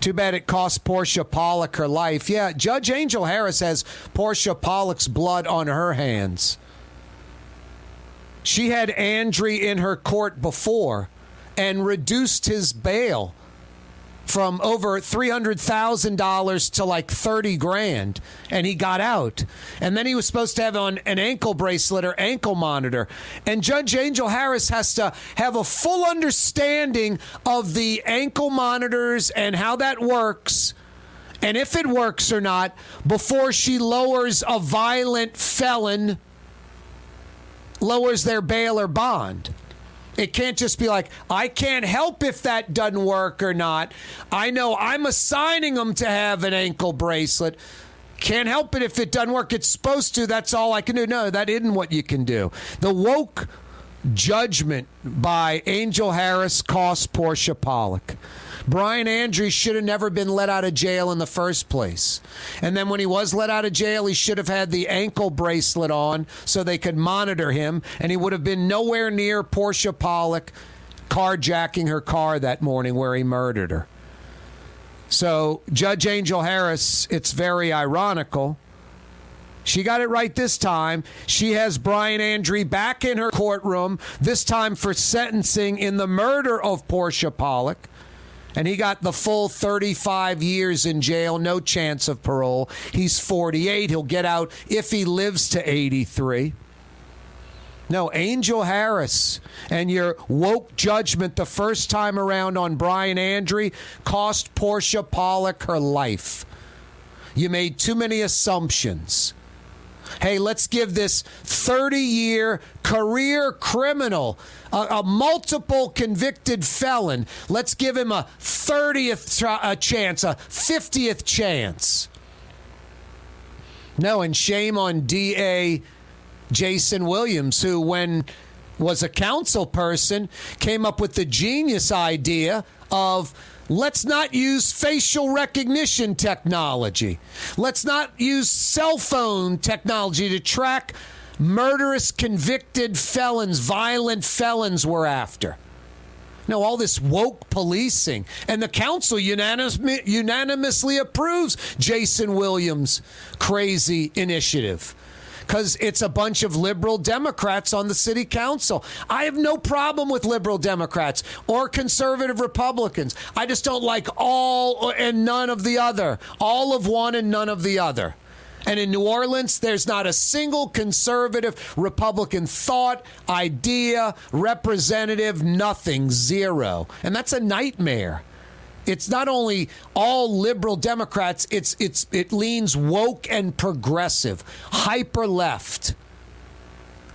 Too bad it cost Portia Pollock her life. Yeah, Judge Angel Harris has Portia Pollock's blood on her hands. She had Andre in her court before and reduced his bail from over $300,000 to like 30 grand and he got out. And then he was supposed to have on an ankle bracelet or ankle monitor. And Judge Angel Harris has to have a full understanding of the ankle monitors and how that works. And if it works or not before she lowers a violent felon lowers their bail or bond. It can't just be like, I can't help if that doesn't work or not. I know I'm assigning them to have an ankle bracelet. Can't help it if it doesn't work. It's supposed to. That's all I can do. No, that isn't what you can do. The woke judgment by Angel Harris cost Portia Pollock. Brian Andrews should have never been let out of jail in the first place. And then when he was let out of jail, he should have had the ankle bracelet on so they could monitor him, and he would have been nowhere near Portia Pollock carjacking her car that morning where he murdered her. So, Judge Angel Harris, it's very ironical. She got it right this time. She has Brian Andre back in her courtroom, this time for sentencing in the murder of Portia Pollock. And he got the full 35 years in jail, no chance of parole. He's 48. He'll get out if he lives to 83. No, Angel Harris and your woke judgment the first time around on Brian Andre cost Portia Pollock her life. You made too many assumptions. Hey, let's give this 30 year career criminal, a, a, multiple convicted felon, let's give him a 30th tr- a chance, a 50th chance. No, and shame on DA Jason Williams, who, when was a council person, came up with the genius idea of let's not use facial recognition technology. Let's not use cell phone technology to track murderous convicted felons, violent felons we're after. No, all this woke policing. And the council unanimous, unanimously approves Jason Williams' crazy initiative because it's a bunch of liberal Democrats on the city council. I have no problem with liberal Democrats or conservative Republicans. I just don't like all and none of the other, all of one and none of the other. And in New Orleans, there's not a single conservative Republican thought, idea, representative, nothing, zero. And that's a nightmare. It's not only all liberal Democrats, it's it's it leans woke and progressive, hyper left.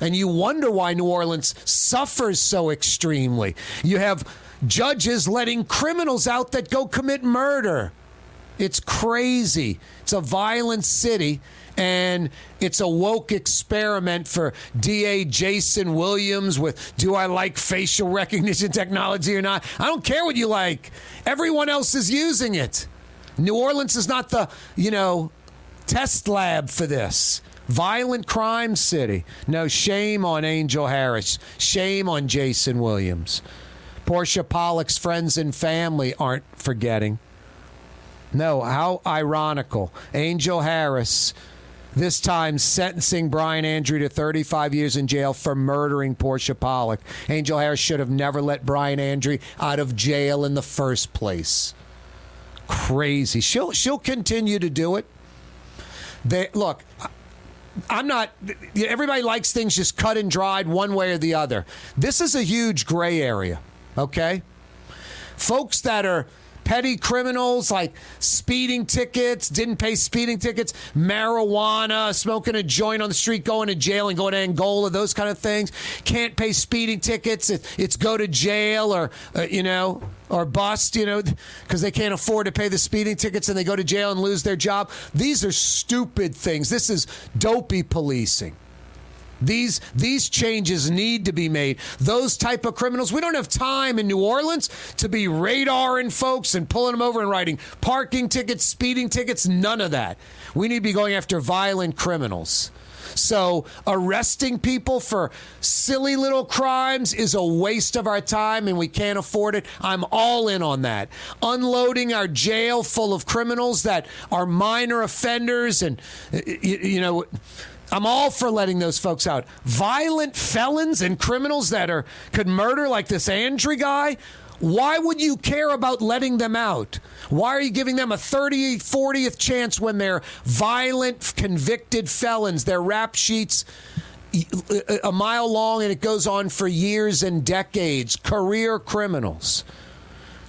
And you wonder why New Orleans suffers so extremely. You have judges letting criminals out that go commit murder. It's crazy. It's a violent city, and it's a woke experiment for DA Jason Williams with do I like facial recognition technology or not? I don't care what you like. Everyone else is using it. New Orleans is not the, you know, test lab for this. Violent crime city. No shame on Angel Harris. Shame on Jason Williams. Portia Pollock's friends and family aren't forgetting. No, how ironical. Angel Harris, this time sentencing Brian Andrew to 35 years in jail for murdering Portia Pollock. Angel Harris should have never let Brian Andrew out of jail in the first place. Crazy. She'll she'll continue to do it. They look. I'm not. Everybody likes things just cut and dried one way or the other. This is a huge gray area. Okay, folks that are petty criminals like speeding tickets, didn't pay speeding tickets, marijuana, smoking a joint on the street, going to jail and going to Angola, those kind of things. Can't pay speeding tickets. It, it's go to jail or, uh, you know, or bust, you know, because they can't afford to pay the speeding tickets and they go to jail and lose their job. These are stupid things. This is dopey policing. These these changes need to be made. Those type of criminals, we don't have time in New Orleans to be radaring folks and pulling them over and writing parking tickets, speeding tickets, none of that. We need to be going after violent criminals. So arresting people for silly little crimes is a waste of our time and we can't afford it. I'm all in on that. Unloading our jail full of criminals that are minor offenders and you, you know I'm all for letting those folks out. Violent felons and criminals that are could murder like this Andrew guy. Why would you care about letting them out? Why are you giving them a 30th, 40th chance when they're violent, convicted felons? Their rap sheets uh, a mile long and it goes on for years and decades. Career criminals.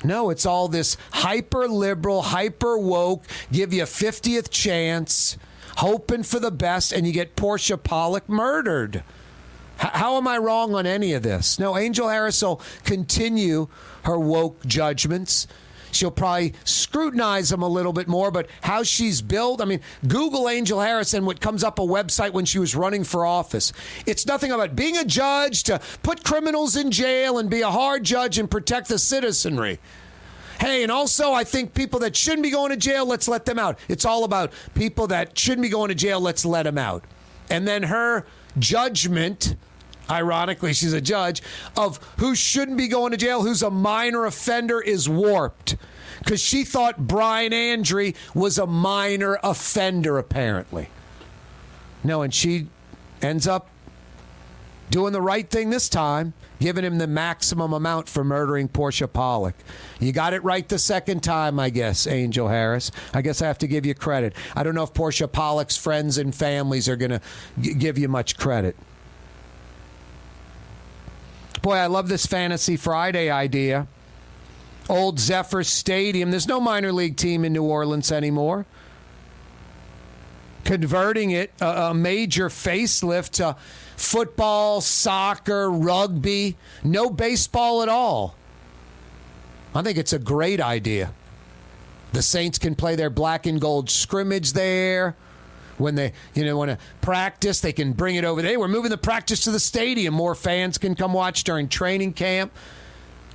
No, it's all this hyper liberal, hyper woke, give you a 50th chance hoping for the best, and you get Portia Pollock murdered. H- how am I wrong on any of this? No, Angel Harris will continue her woke judgments. She'll probably scrutinize them a little bit more, but how she's built. I mean, Google Angel Harris and what comes up a website when she was running for office. It's nothing about being a judge to put criminals in jail and be a hard judge and protect the citizenry. Hey, and also, I think people that shouldn't be going to jail, let's let them out. It's all about people that shouldn't be going to jail, let's let them out. And then her judgment, ironically, she's a judge, of who shouldn't be going to jail, who's a minor offender, is warped. Because she thought Brian Andre was a minor offender, apparently. No, and she ends up doing the right thing this time, giving him the maximum amount for murdering Portia Pollock. You got it right the second time, I guess, Angel Harris. I guess I have to give you credit. I don't know if Portia Pollock's friends and families are going to give you much credit. Boy, I love this Fantasy Friday idea. Old Zephyr Stadium. There's no minor league team in New Orleans anymore converting it a, a major facelift to football, soccer, rugby, no baseball at all. I think it's a great idea. The Saints can play their black and gold scrimmage there. When they, you know, want to practice, they can bring it over there. We're moving the practice to the stadium. More fans can come watch during training camp.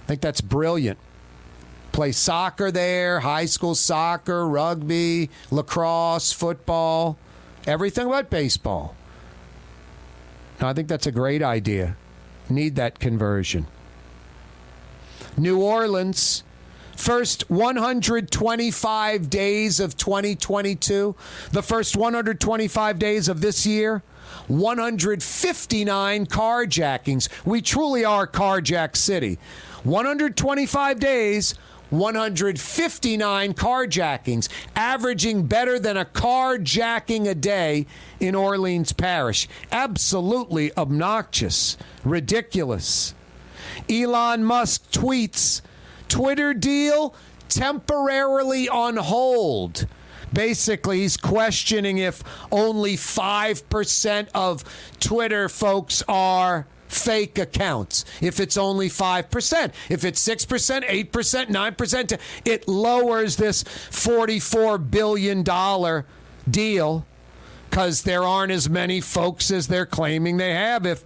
I think that's brilliant play soccer there, high school soccer, rugby, lacrosse, football, everything but baseball. I think that's a great idea. Need that conversion. New Orleans, first 125 days of 2022, the first 125 days of this year. 159 carjackings. We truly are carjack city. 125 days, 159 carjackings, averaging better than a carjacking a day in Orleans Parish. Absolutely obnoxious, ridiculous. Elon Musk tweets Twitter deal temporarily on hold. Basically, he's questioning if only 5% of Twitter folks are fake accounts. If it's only 5%, if it's 6%, 8%, 9%, it lowers this $44 billion deal because there aren't as many folks as they're claiming they have if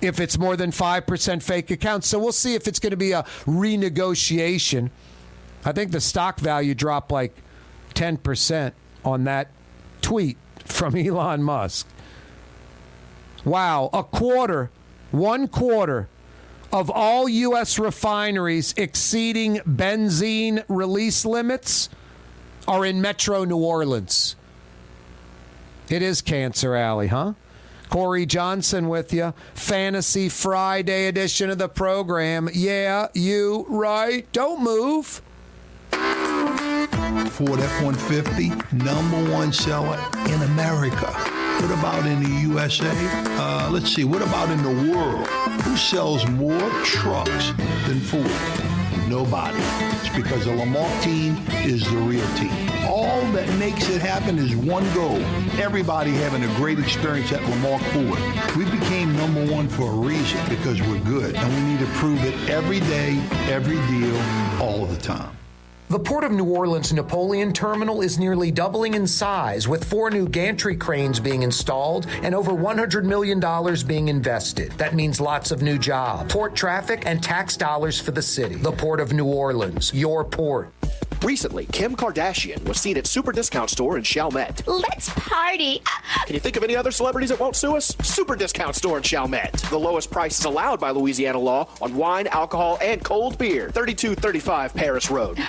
if it's more than 5% fake accounts. So we'll see if it's going to be a renegotiation. I think the stock value dropped like 10% on that tweet from Elon Musk. Wow, a quarter, one quarter of all U.S. refineries exceeding benzene release limits are in Metro New Orleans. It is Cancer Alley, huh? Corey Johnson with you. Fantasy Friday edition of the program. Yeah, you right. Don't move. Ford F-150, number one seller in America. What about in the USA? Uh, let's see, what about in the world? Who sells more trucks than Ford? Nobody. Because the Lamarque team is the real team. All that makes it happen is one goal. Everybody having a great experience at Lamarque Ford. We became number one for a reason because we're good. And we need to prove it every day, every deal, all the time. The Port of New Orleans Napoleon Terminal is nearly doubling in size, with four new gantry cranes being installed and over $100 million being invested. That means lots of new jobs, port traffic, and tax dollars for the city. The Port of New Orleans, your port. Recently, Kim Kardashian was seen at Super Discount Store in Chalmette. Let's party. Can you think of any other celebrities that won't sue us? Super Discount Store in Chalmette. The lowest prices allowed by Louisiana law on wine, alcohol, and cold beer. 3235 Paris Road.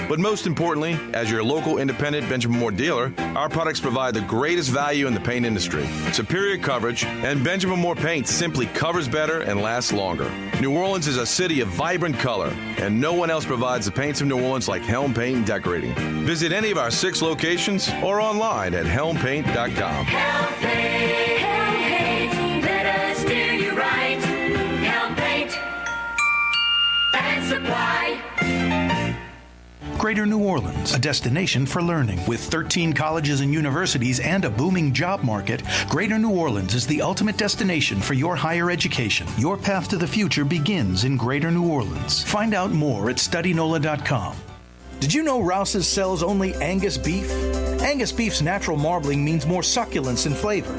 But most importantly, as your local independent Benjamin Moore dealer, our products provide the greatest value in the paint industry. Superior coverage, and Benjamin Moore paint simply covers better and lasts longer. New Orleans is a city of vibrant color, and no one else provides the paints of New Orleans like Helm Paint and Decorating. Visit any of our six locations or online at helmpaint.com. Help paint, help Greater New Orleans, a destination for learning. With 13 colleges and universities and a booming job market, Greater New Orleans is the ultimate destination for your higher education. Your path to the future begins in Greater New Orleans. Find out more at studynola.com. Did you know Rouse's sells only Angus beef? Angus beef's natural marbling means more succulence and flavor.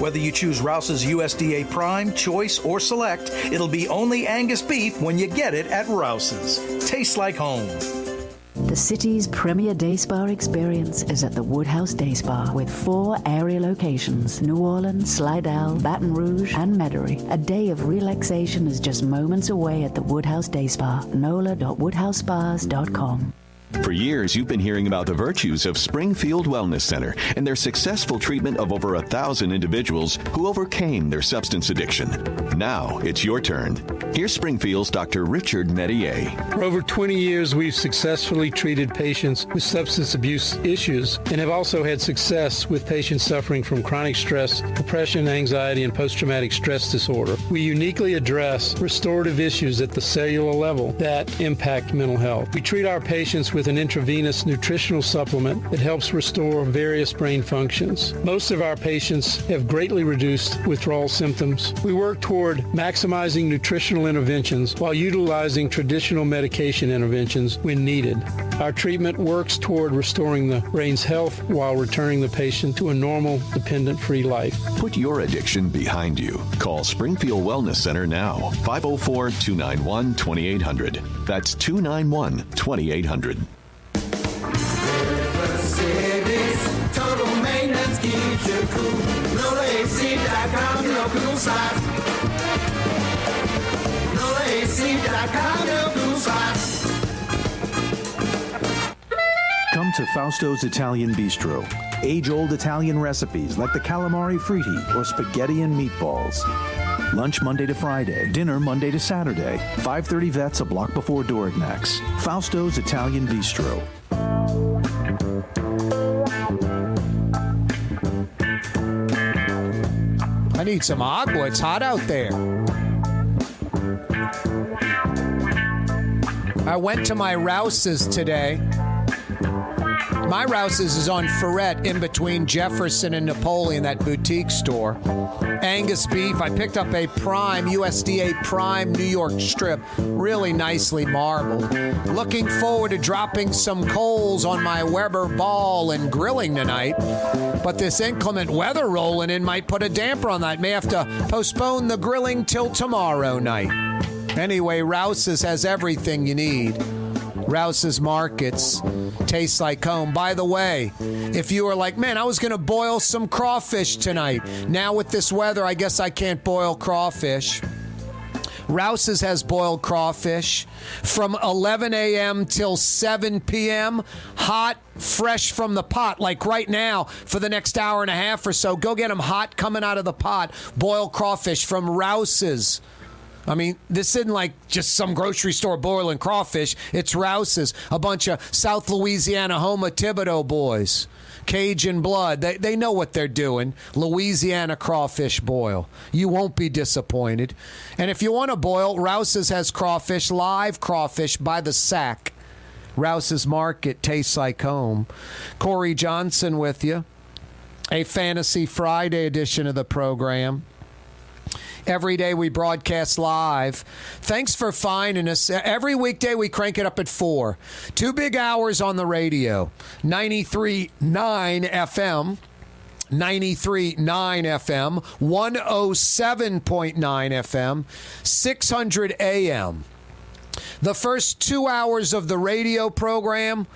Whether you choose Rouse's USDA Prime, Choice, or Select, it'll be only Angus beef when you get it at Rouse's. Tastes like home. The city's premier day spa experience is at the Woodhouse Day Spa with four area locations New Orleans, Slidell, Baton Rouge, and Metairie. A day of relaxation is just moments away at the Woodhouse Day Spa. NOLA.woodhousespas.com. For years, you've been hearing about the virtues of Springfield Wellness Center and their successful treatment of over a thousand individuals who overcame their substance addiction. Now it's your turn. Here's Springfield's Dr. Richard Medier. For over 20 years, we've successfully treated patients with substance abuse issues and have also had success with patients suffering from chronic stress, depression, anxiety, and post traumatic stress disorder. We uniquely address restorative issues at the cellular level that impact mental health. We treat our patients with an intravenous nutritional supplement that helps restore various brain functions. Most of our patients have greatly reduced withdrawal symptoms. We work toward maximizing nutritional interventions while utilizing traditional medication interventions when needed. Our treatment works toward restoring the brain's health while returning the patient to a normal, dependent free life. Put your addiction behind you. Call Springfield Wellness Center now. 504 291 2800. That's 291 2800. Total maintenance keeps you cool. Your cool your cool. Come to Fausto's Italian Bistro. Age old Italian recipes like the calamari fritti or spaghetti and meatballs. Lunch Monday to Friday, dinner Monday to Saturday. 530 vets a block before Dorignac's. Fausto's Italian Bistro. Need some agua. It's hot out there. I went to my Rouse's today. My Rouse's is on Freret in between Jefferson and Napoleon, that boutique store. Angus beef. I picked up a prime, USDA prime New York strip, really nicely marbled. Looking forward to dropping some coals on my Weber ball and grilling tonight. But this inclement weather rolling in might put a damper on that. May have to postpone the grilling till tomorrow night. Anyway, Rouse's has everything you need. Rouse's Markets tastes like home. By the way, if you were like, man, I was going to boil some crawfish tonight. Now with this weather, I guess I can't boil crawfish. Rouse's has boiled crawfish from 11 a.m. till 7 p.m. Hot, fresh from the pot, like right now for the next hour and a half or so. Go get them hot coming out of the pot. Boiled crawfish from Rouse's. I mean, this isn't like just some grocery store boiling crawfish. It's Rouse's, a bunch of South Louisiana Houma Thibodaux boys. Cajun blood. They, they know what they're doing. Louisiana crawfish boil. You won't be disappointed. And if you want to boil, Rouse's has crawfish, live crawfish by the sack. Rouse's Market tastes like home. Corey Johnson with you. A Fantasy Friday edition of the program. Every day we broadcast live. Thanks for finding us. Every weekday we crank it up at 4. Two big hours on the radio 93.9 FM. 93.9 FM, 107.9 FM, 600 AM. The first two hours of the radio program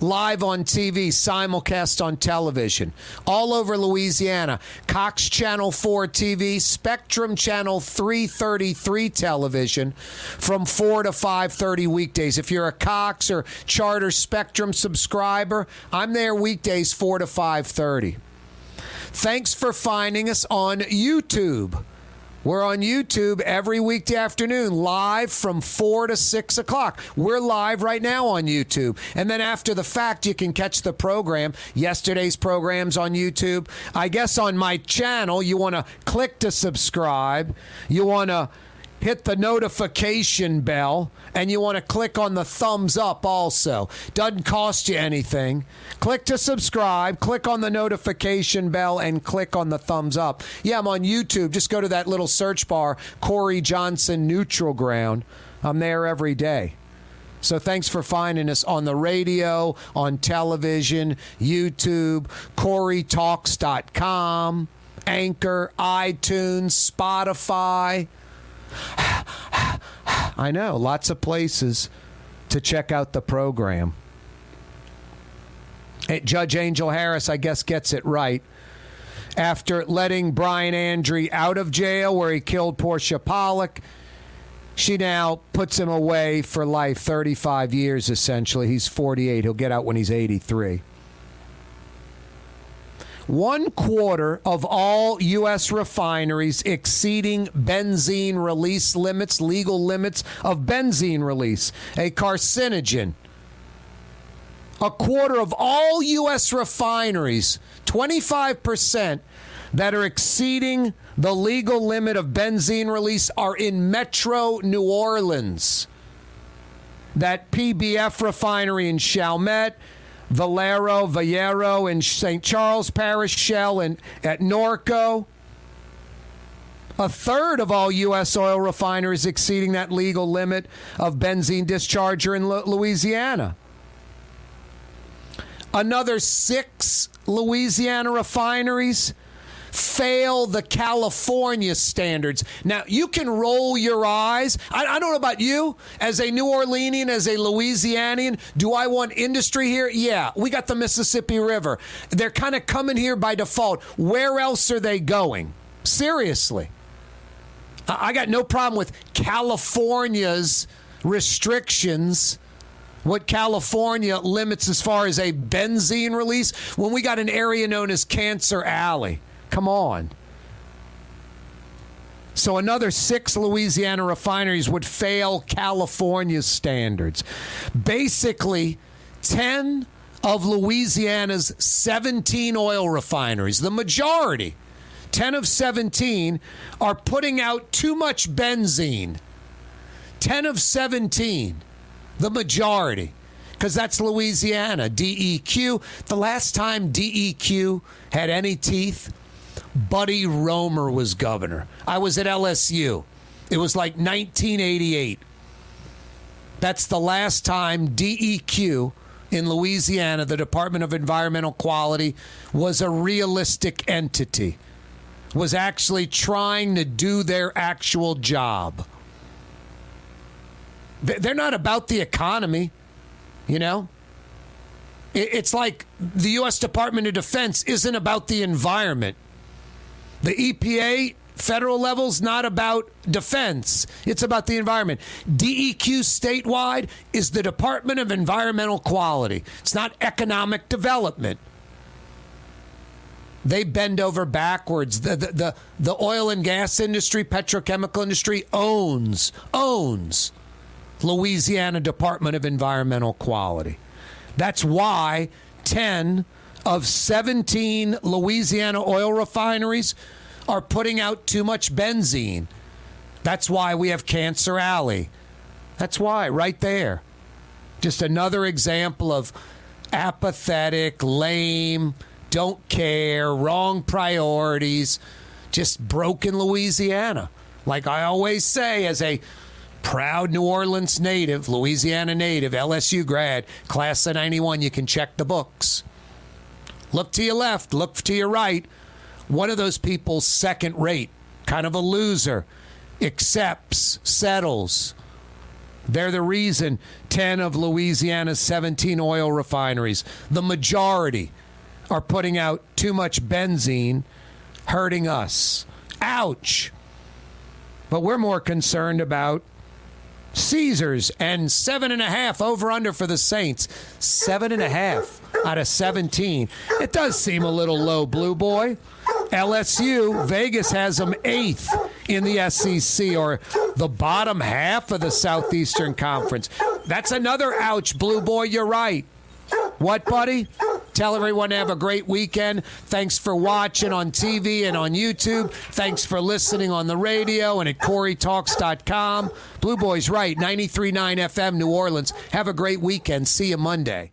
live on TV, simulcast on television, all over Louisiana. Cox Channel 4 TV, Spectrum Channel 333 television from 4 to 5:30 weekdays. If you're a Cox or Charter Spectrum subscriber, I'm there weekdays 4 to 5:30. Thanks for finding us on YouTube. We're on YouTube every weekday afternoon, live from 4 to 6 o'clock. We're live right now on YouTube. And then after the fact, you can catch the program. Yesterday's program's on YouTube. I guess on my channel, you want to click to subscribe. You want to hit the notification bell and you want to click on the thumbs up also. Doesn't cost you anything. Click to subscribe, click on the notification bell, and click on the thumbs up. Yeah, I'm on YouTube. Just go to that little search bar, Corey Johnson Neutral Ground. I'm there every day. So thanks for finding us on the radio, on television, YouTube, CoreyTalks.com, Anchor, iTunes, Spotify. I know, lots of places to check out the program. Eh, Judge Angel Harris, I guess, gets it right. After letting Brian Andre out of jail where he killed Portia Pollock, she now puts him away for life 35 years essentially. He's 48. He'll get out when he's 83. One quarter of all U.S. refineries exceeding benzene release limits, legal limits of benzene release, a carcinogen. A quarter of all U.S. refineries, 25%, that are exceeding the legal limit of benzene release are in Metro New Orleans. That PBF refinery in Chalmette, Valero, Valero in St. Charles Parish, Shell and at Norco. A third of all U.S. oil refiners exceeding that legal limit of benzene discharge are in Louisiana. Another six Louisiana refineries fail the California standards. Now, you can roll your eyes. I, I don't know about you, as a New Orleanian, as a Louisianian, do I want industry here? Yeah, we got the Mississippi River. They're kind of coming here by default. Where else are they going? Seriously. I I got no problem with California's restrictions. What California limits as far as a benzene release when we got an area known as Cancer Alley. Come on. So another six Louisiana refineries would fail California's standards. Basically, 10 of Louisiana's 17 oil refineries, the majority, 10 of 17, are putting out too much benzene. 10 of 17, the majority, because that's Louisiana. DEQ. The last time DEQ had any teeth, Buddy Roemer was governor. I was at LSU. It was like 1988. That's the last time DEQ in Louisiana, the Department of Environmental Quality, was a realistic entity, was actually trying to do their actual job. They- They're not about the economy, you know? It's like the U.S. Department of Defense isn't about the environment. The EPA federal level's not about defense. It's about the environment. DEQ statewide is the Department of Environmental Quality. It's not economic development. They bend over backwards. The, the, the, the oil and gas industry, petrochemical industry owns, owns Louisiana Department of Environmental Quality. That's why 10 of 17 Louisiana oil refineries are putting out too much benzene. That's why we have Cancer Alley. That's why, right there. Just another example of apathetic, lame, don't care, wrong priorities, just broken Louisiana. Like I always say, as a proud New Orleans native, Louisiana native, LSU grad, class of 91, you can check the books. Look to your left, look to your right. One of those people, second rate, kind of a loser, accepts, settles. They're the reason 10 of Louisiana's 17 oil refineries, the majority, are putting out too much benzene, hurting us. Ouch. But we're more concerned about Caesars and seven and a half over under for the Saints. Seven and a half out of 17. It does seem a little low, Blue Boy. LSU, Vegas has them eighth in the SEC or the bottom half of the Southeastern Conference. That's another ouch, Blue Boy. You're right. What, buddy? Tell everyone to have a great weekend. Thanks for watching on TV and on YouTube. Thanks for listening on the radio and at CoreyTalks.com. Blue Boy's right, 93.9 FM, New Orleans. Have a great weekend. See you Monday.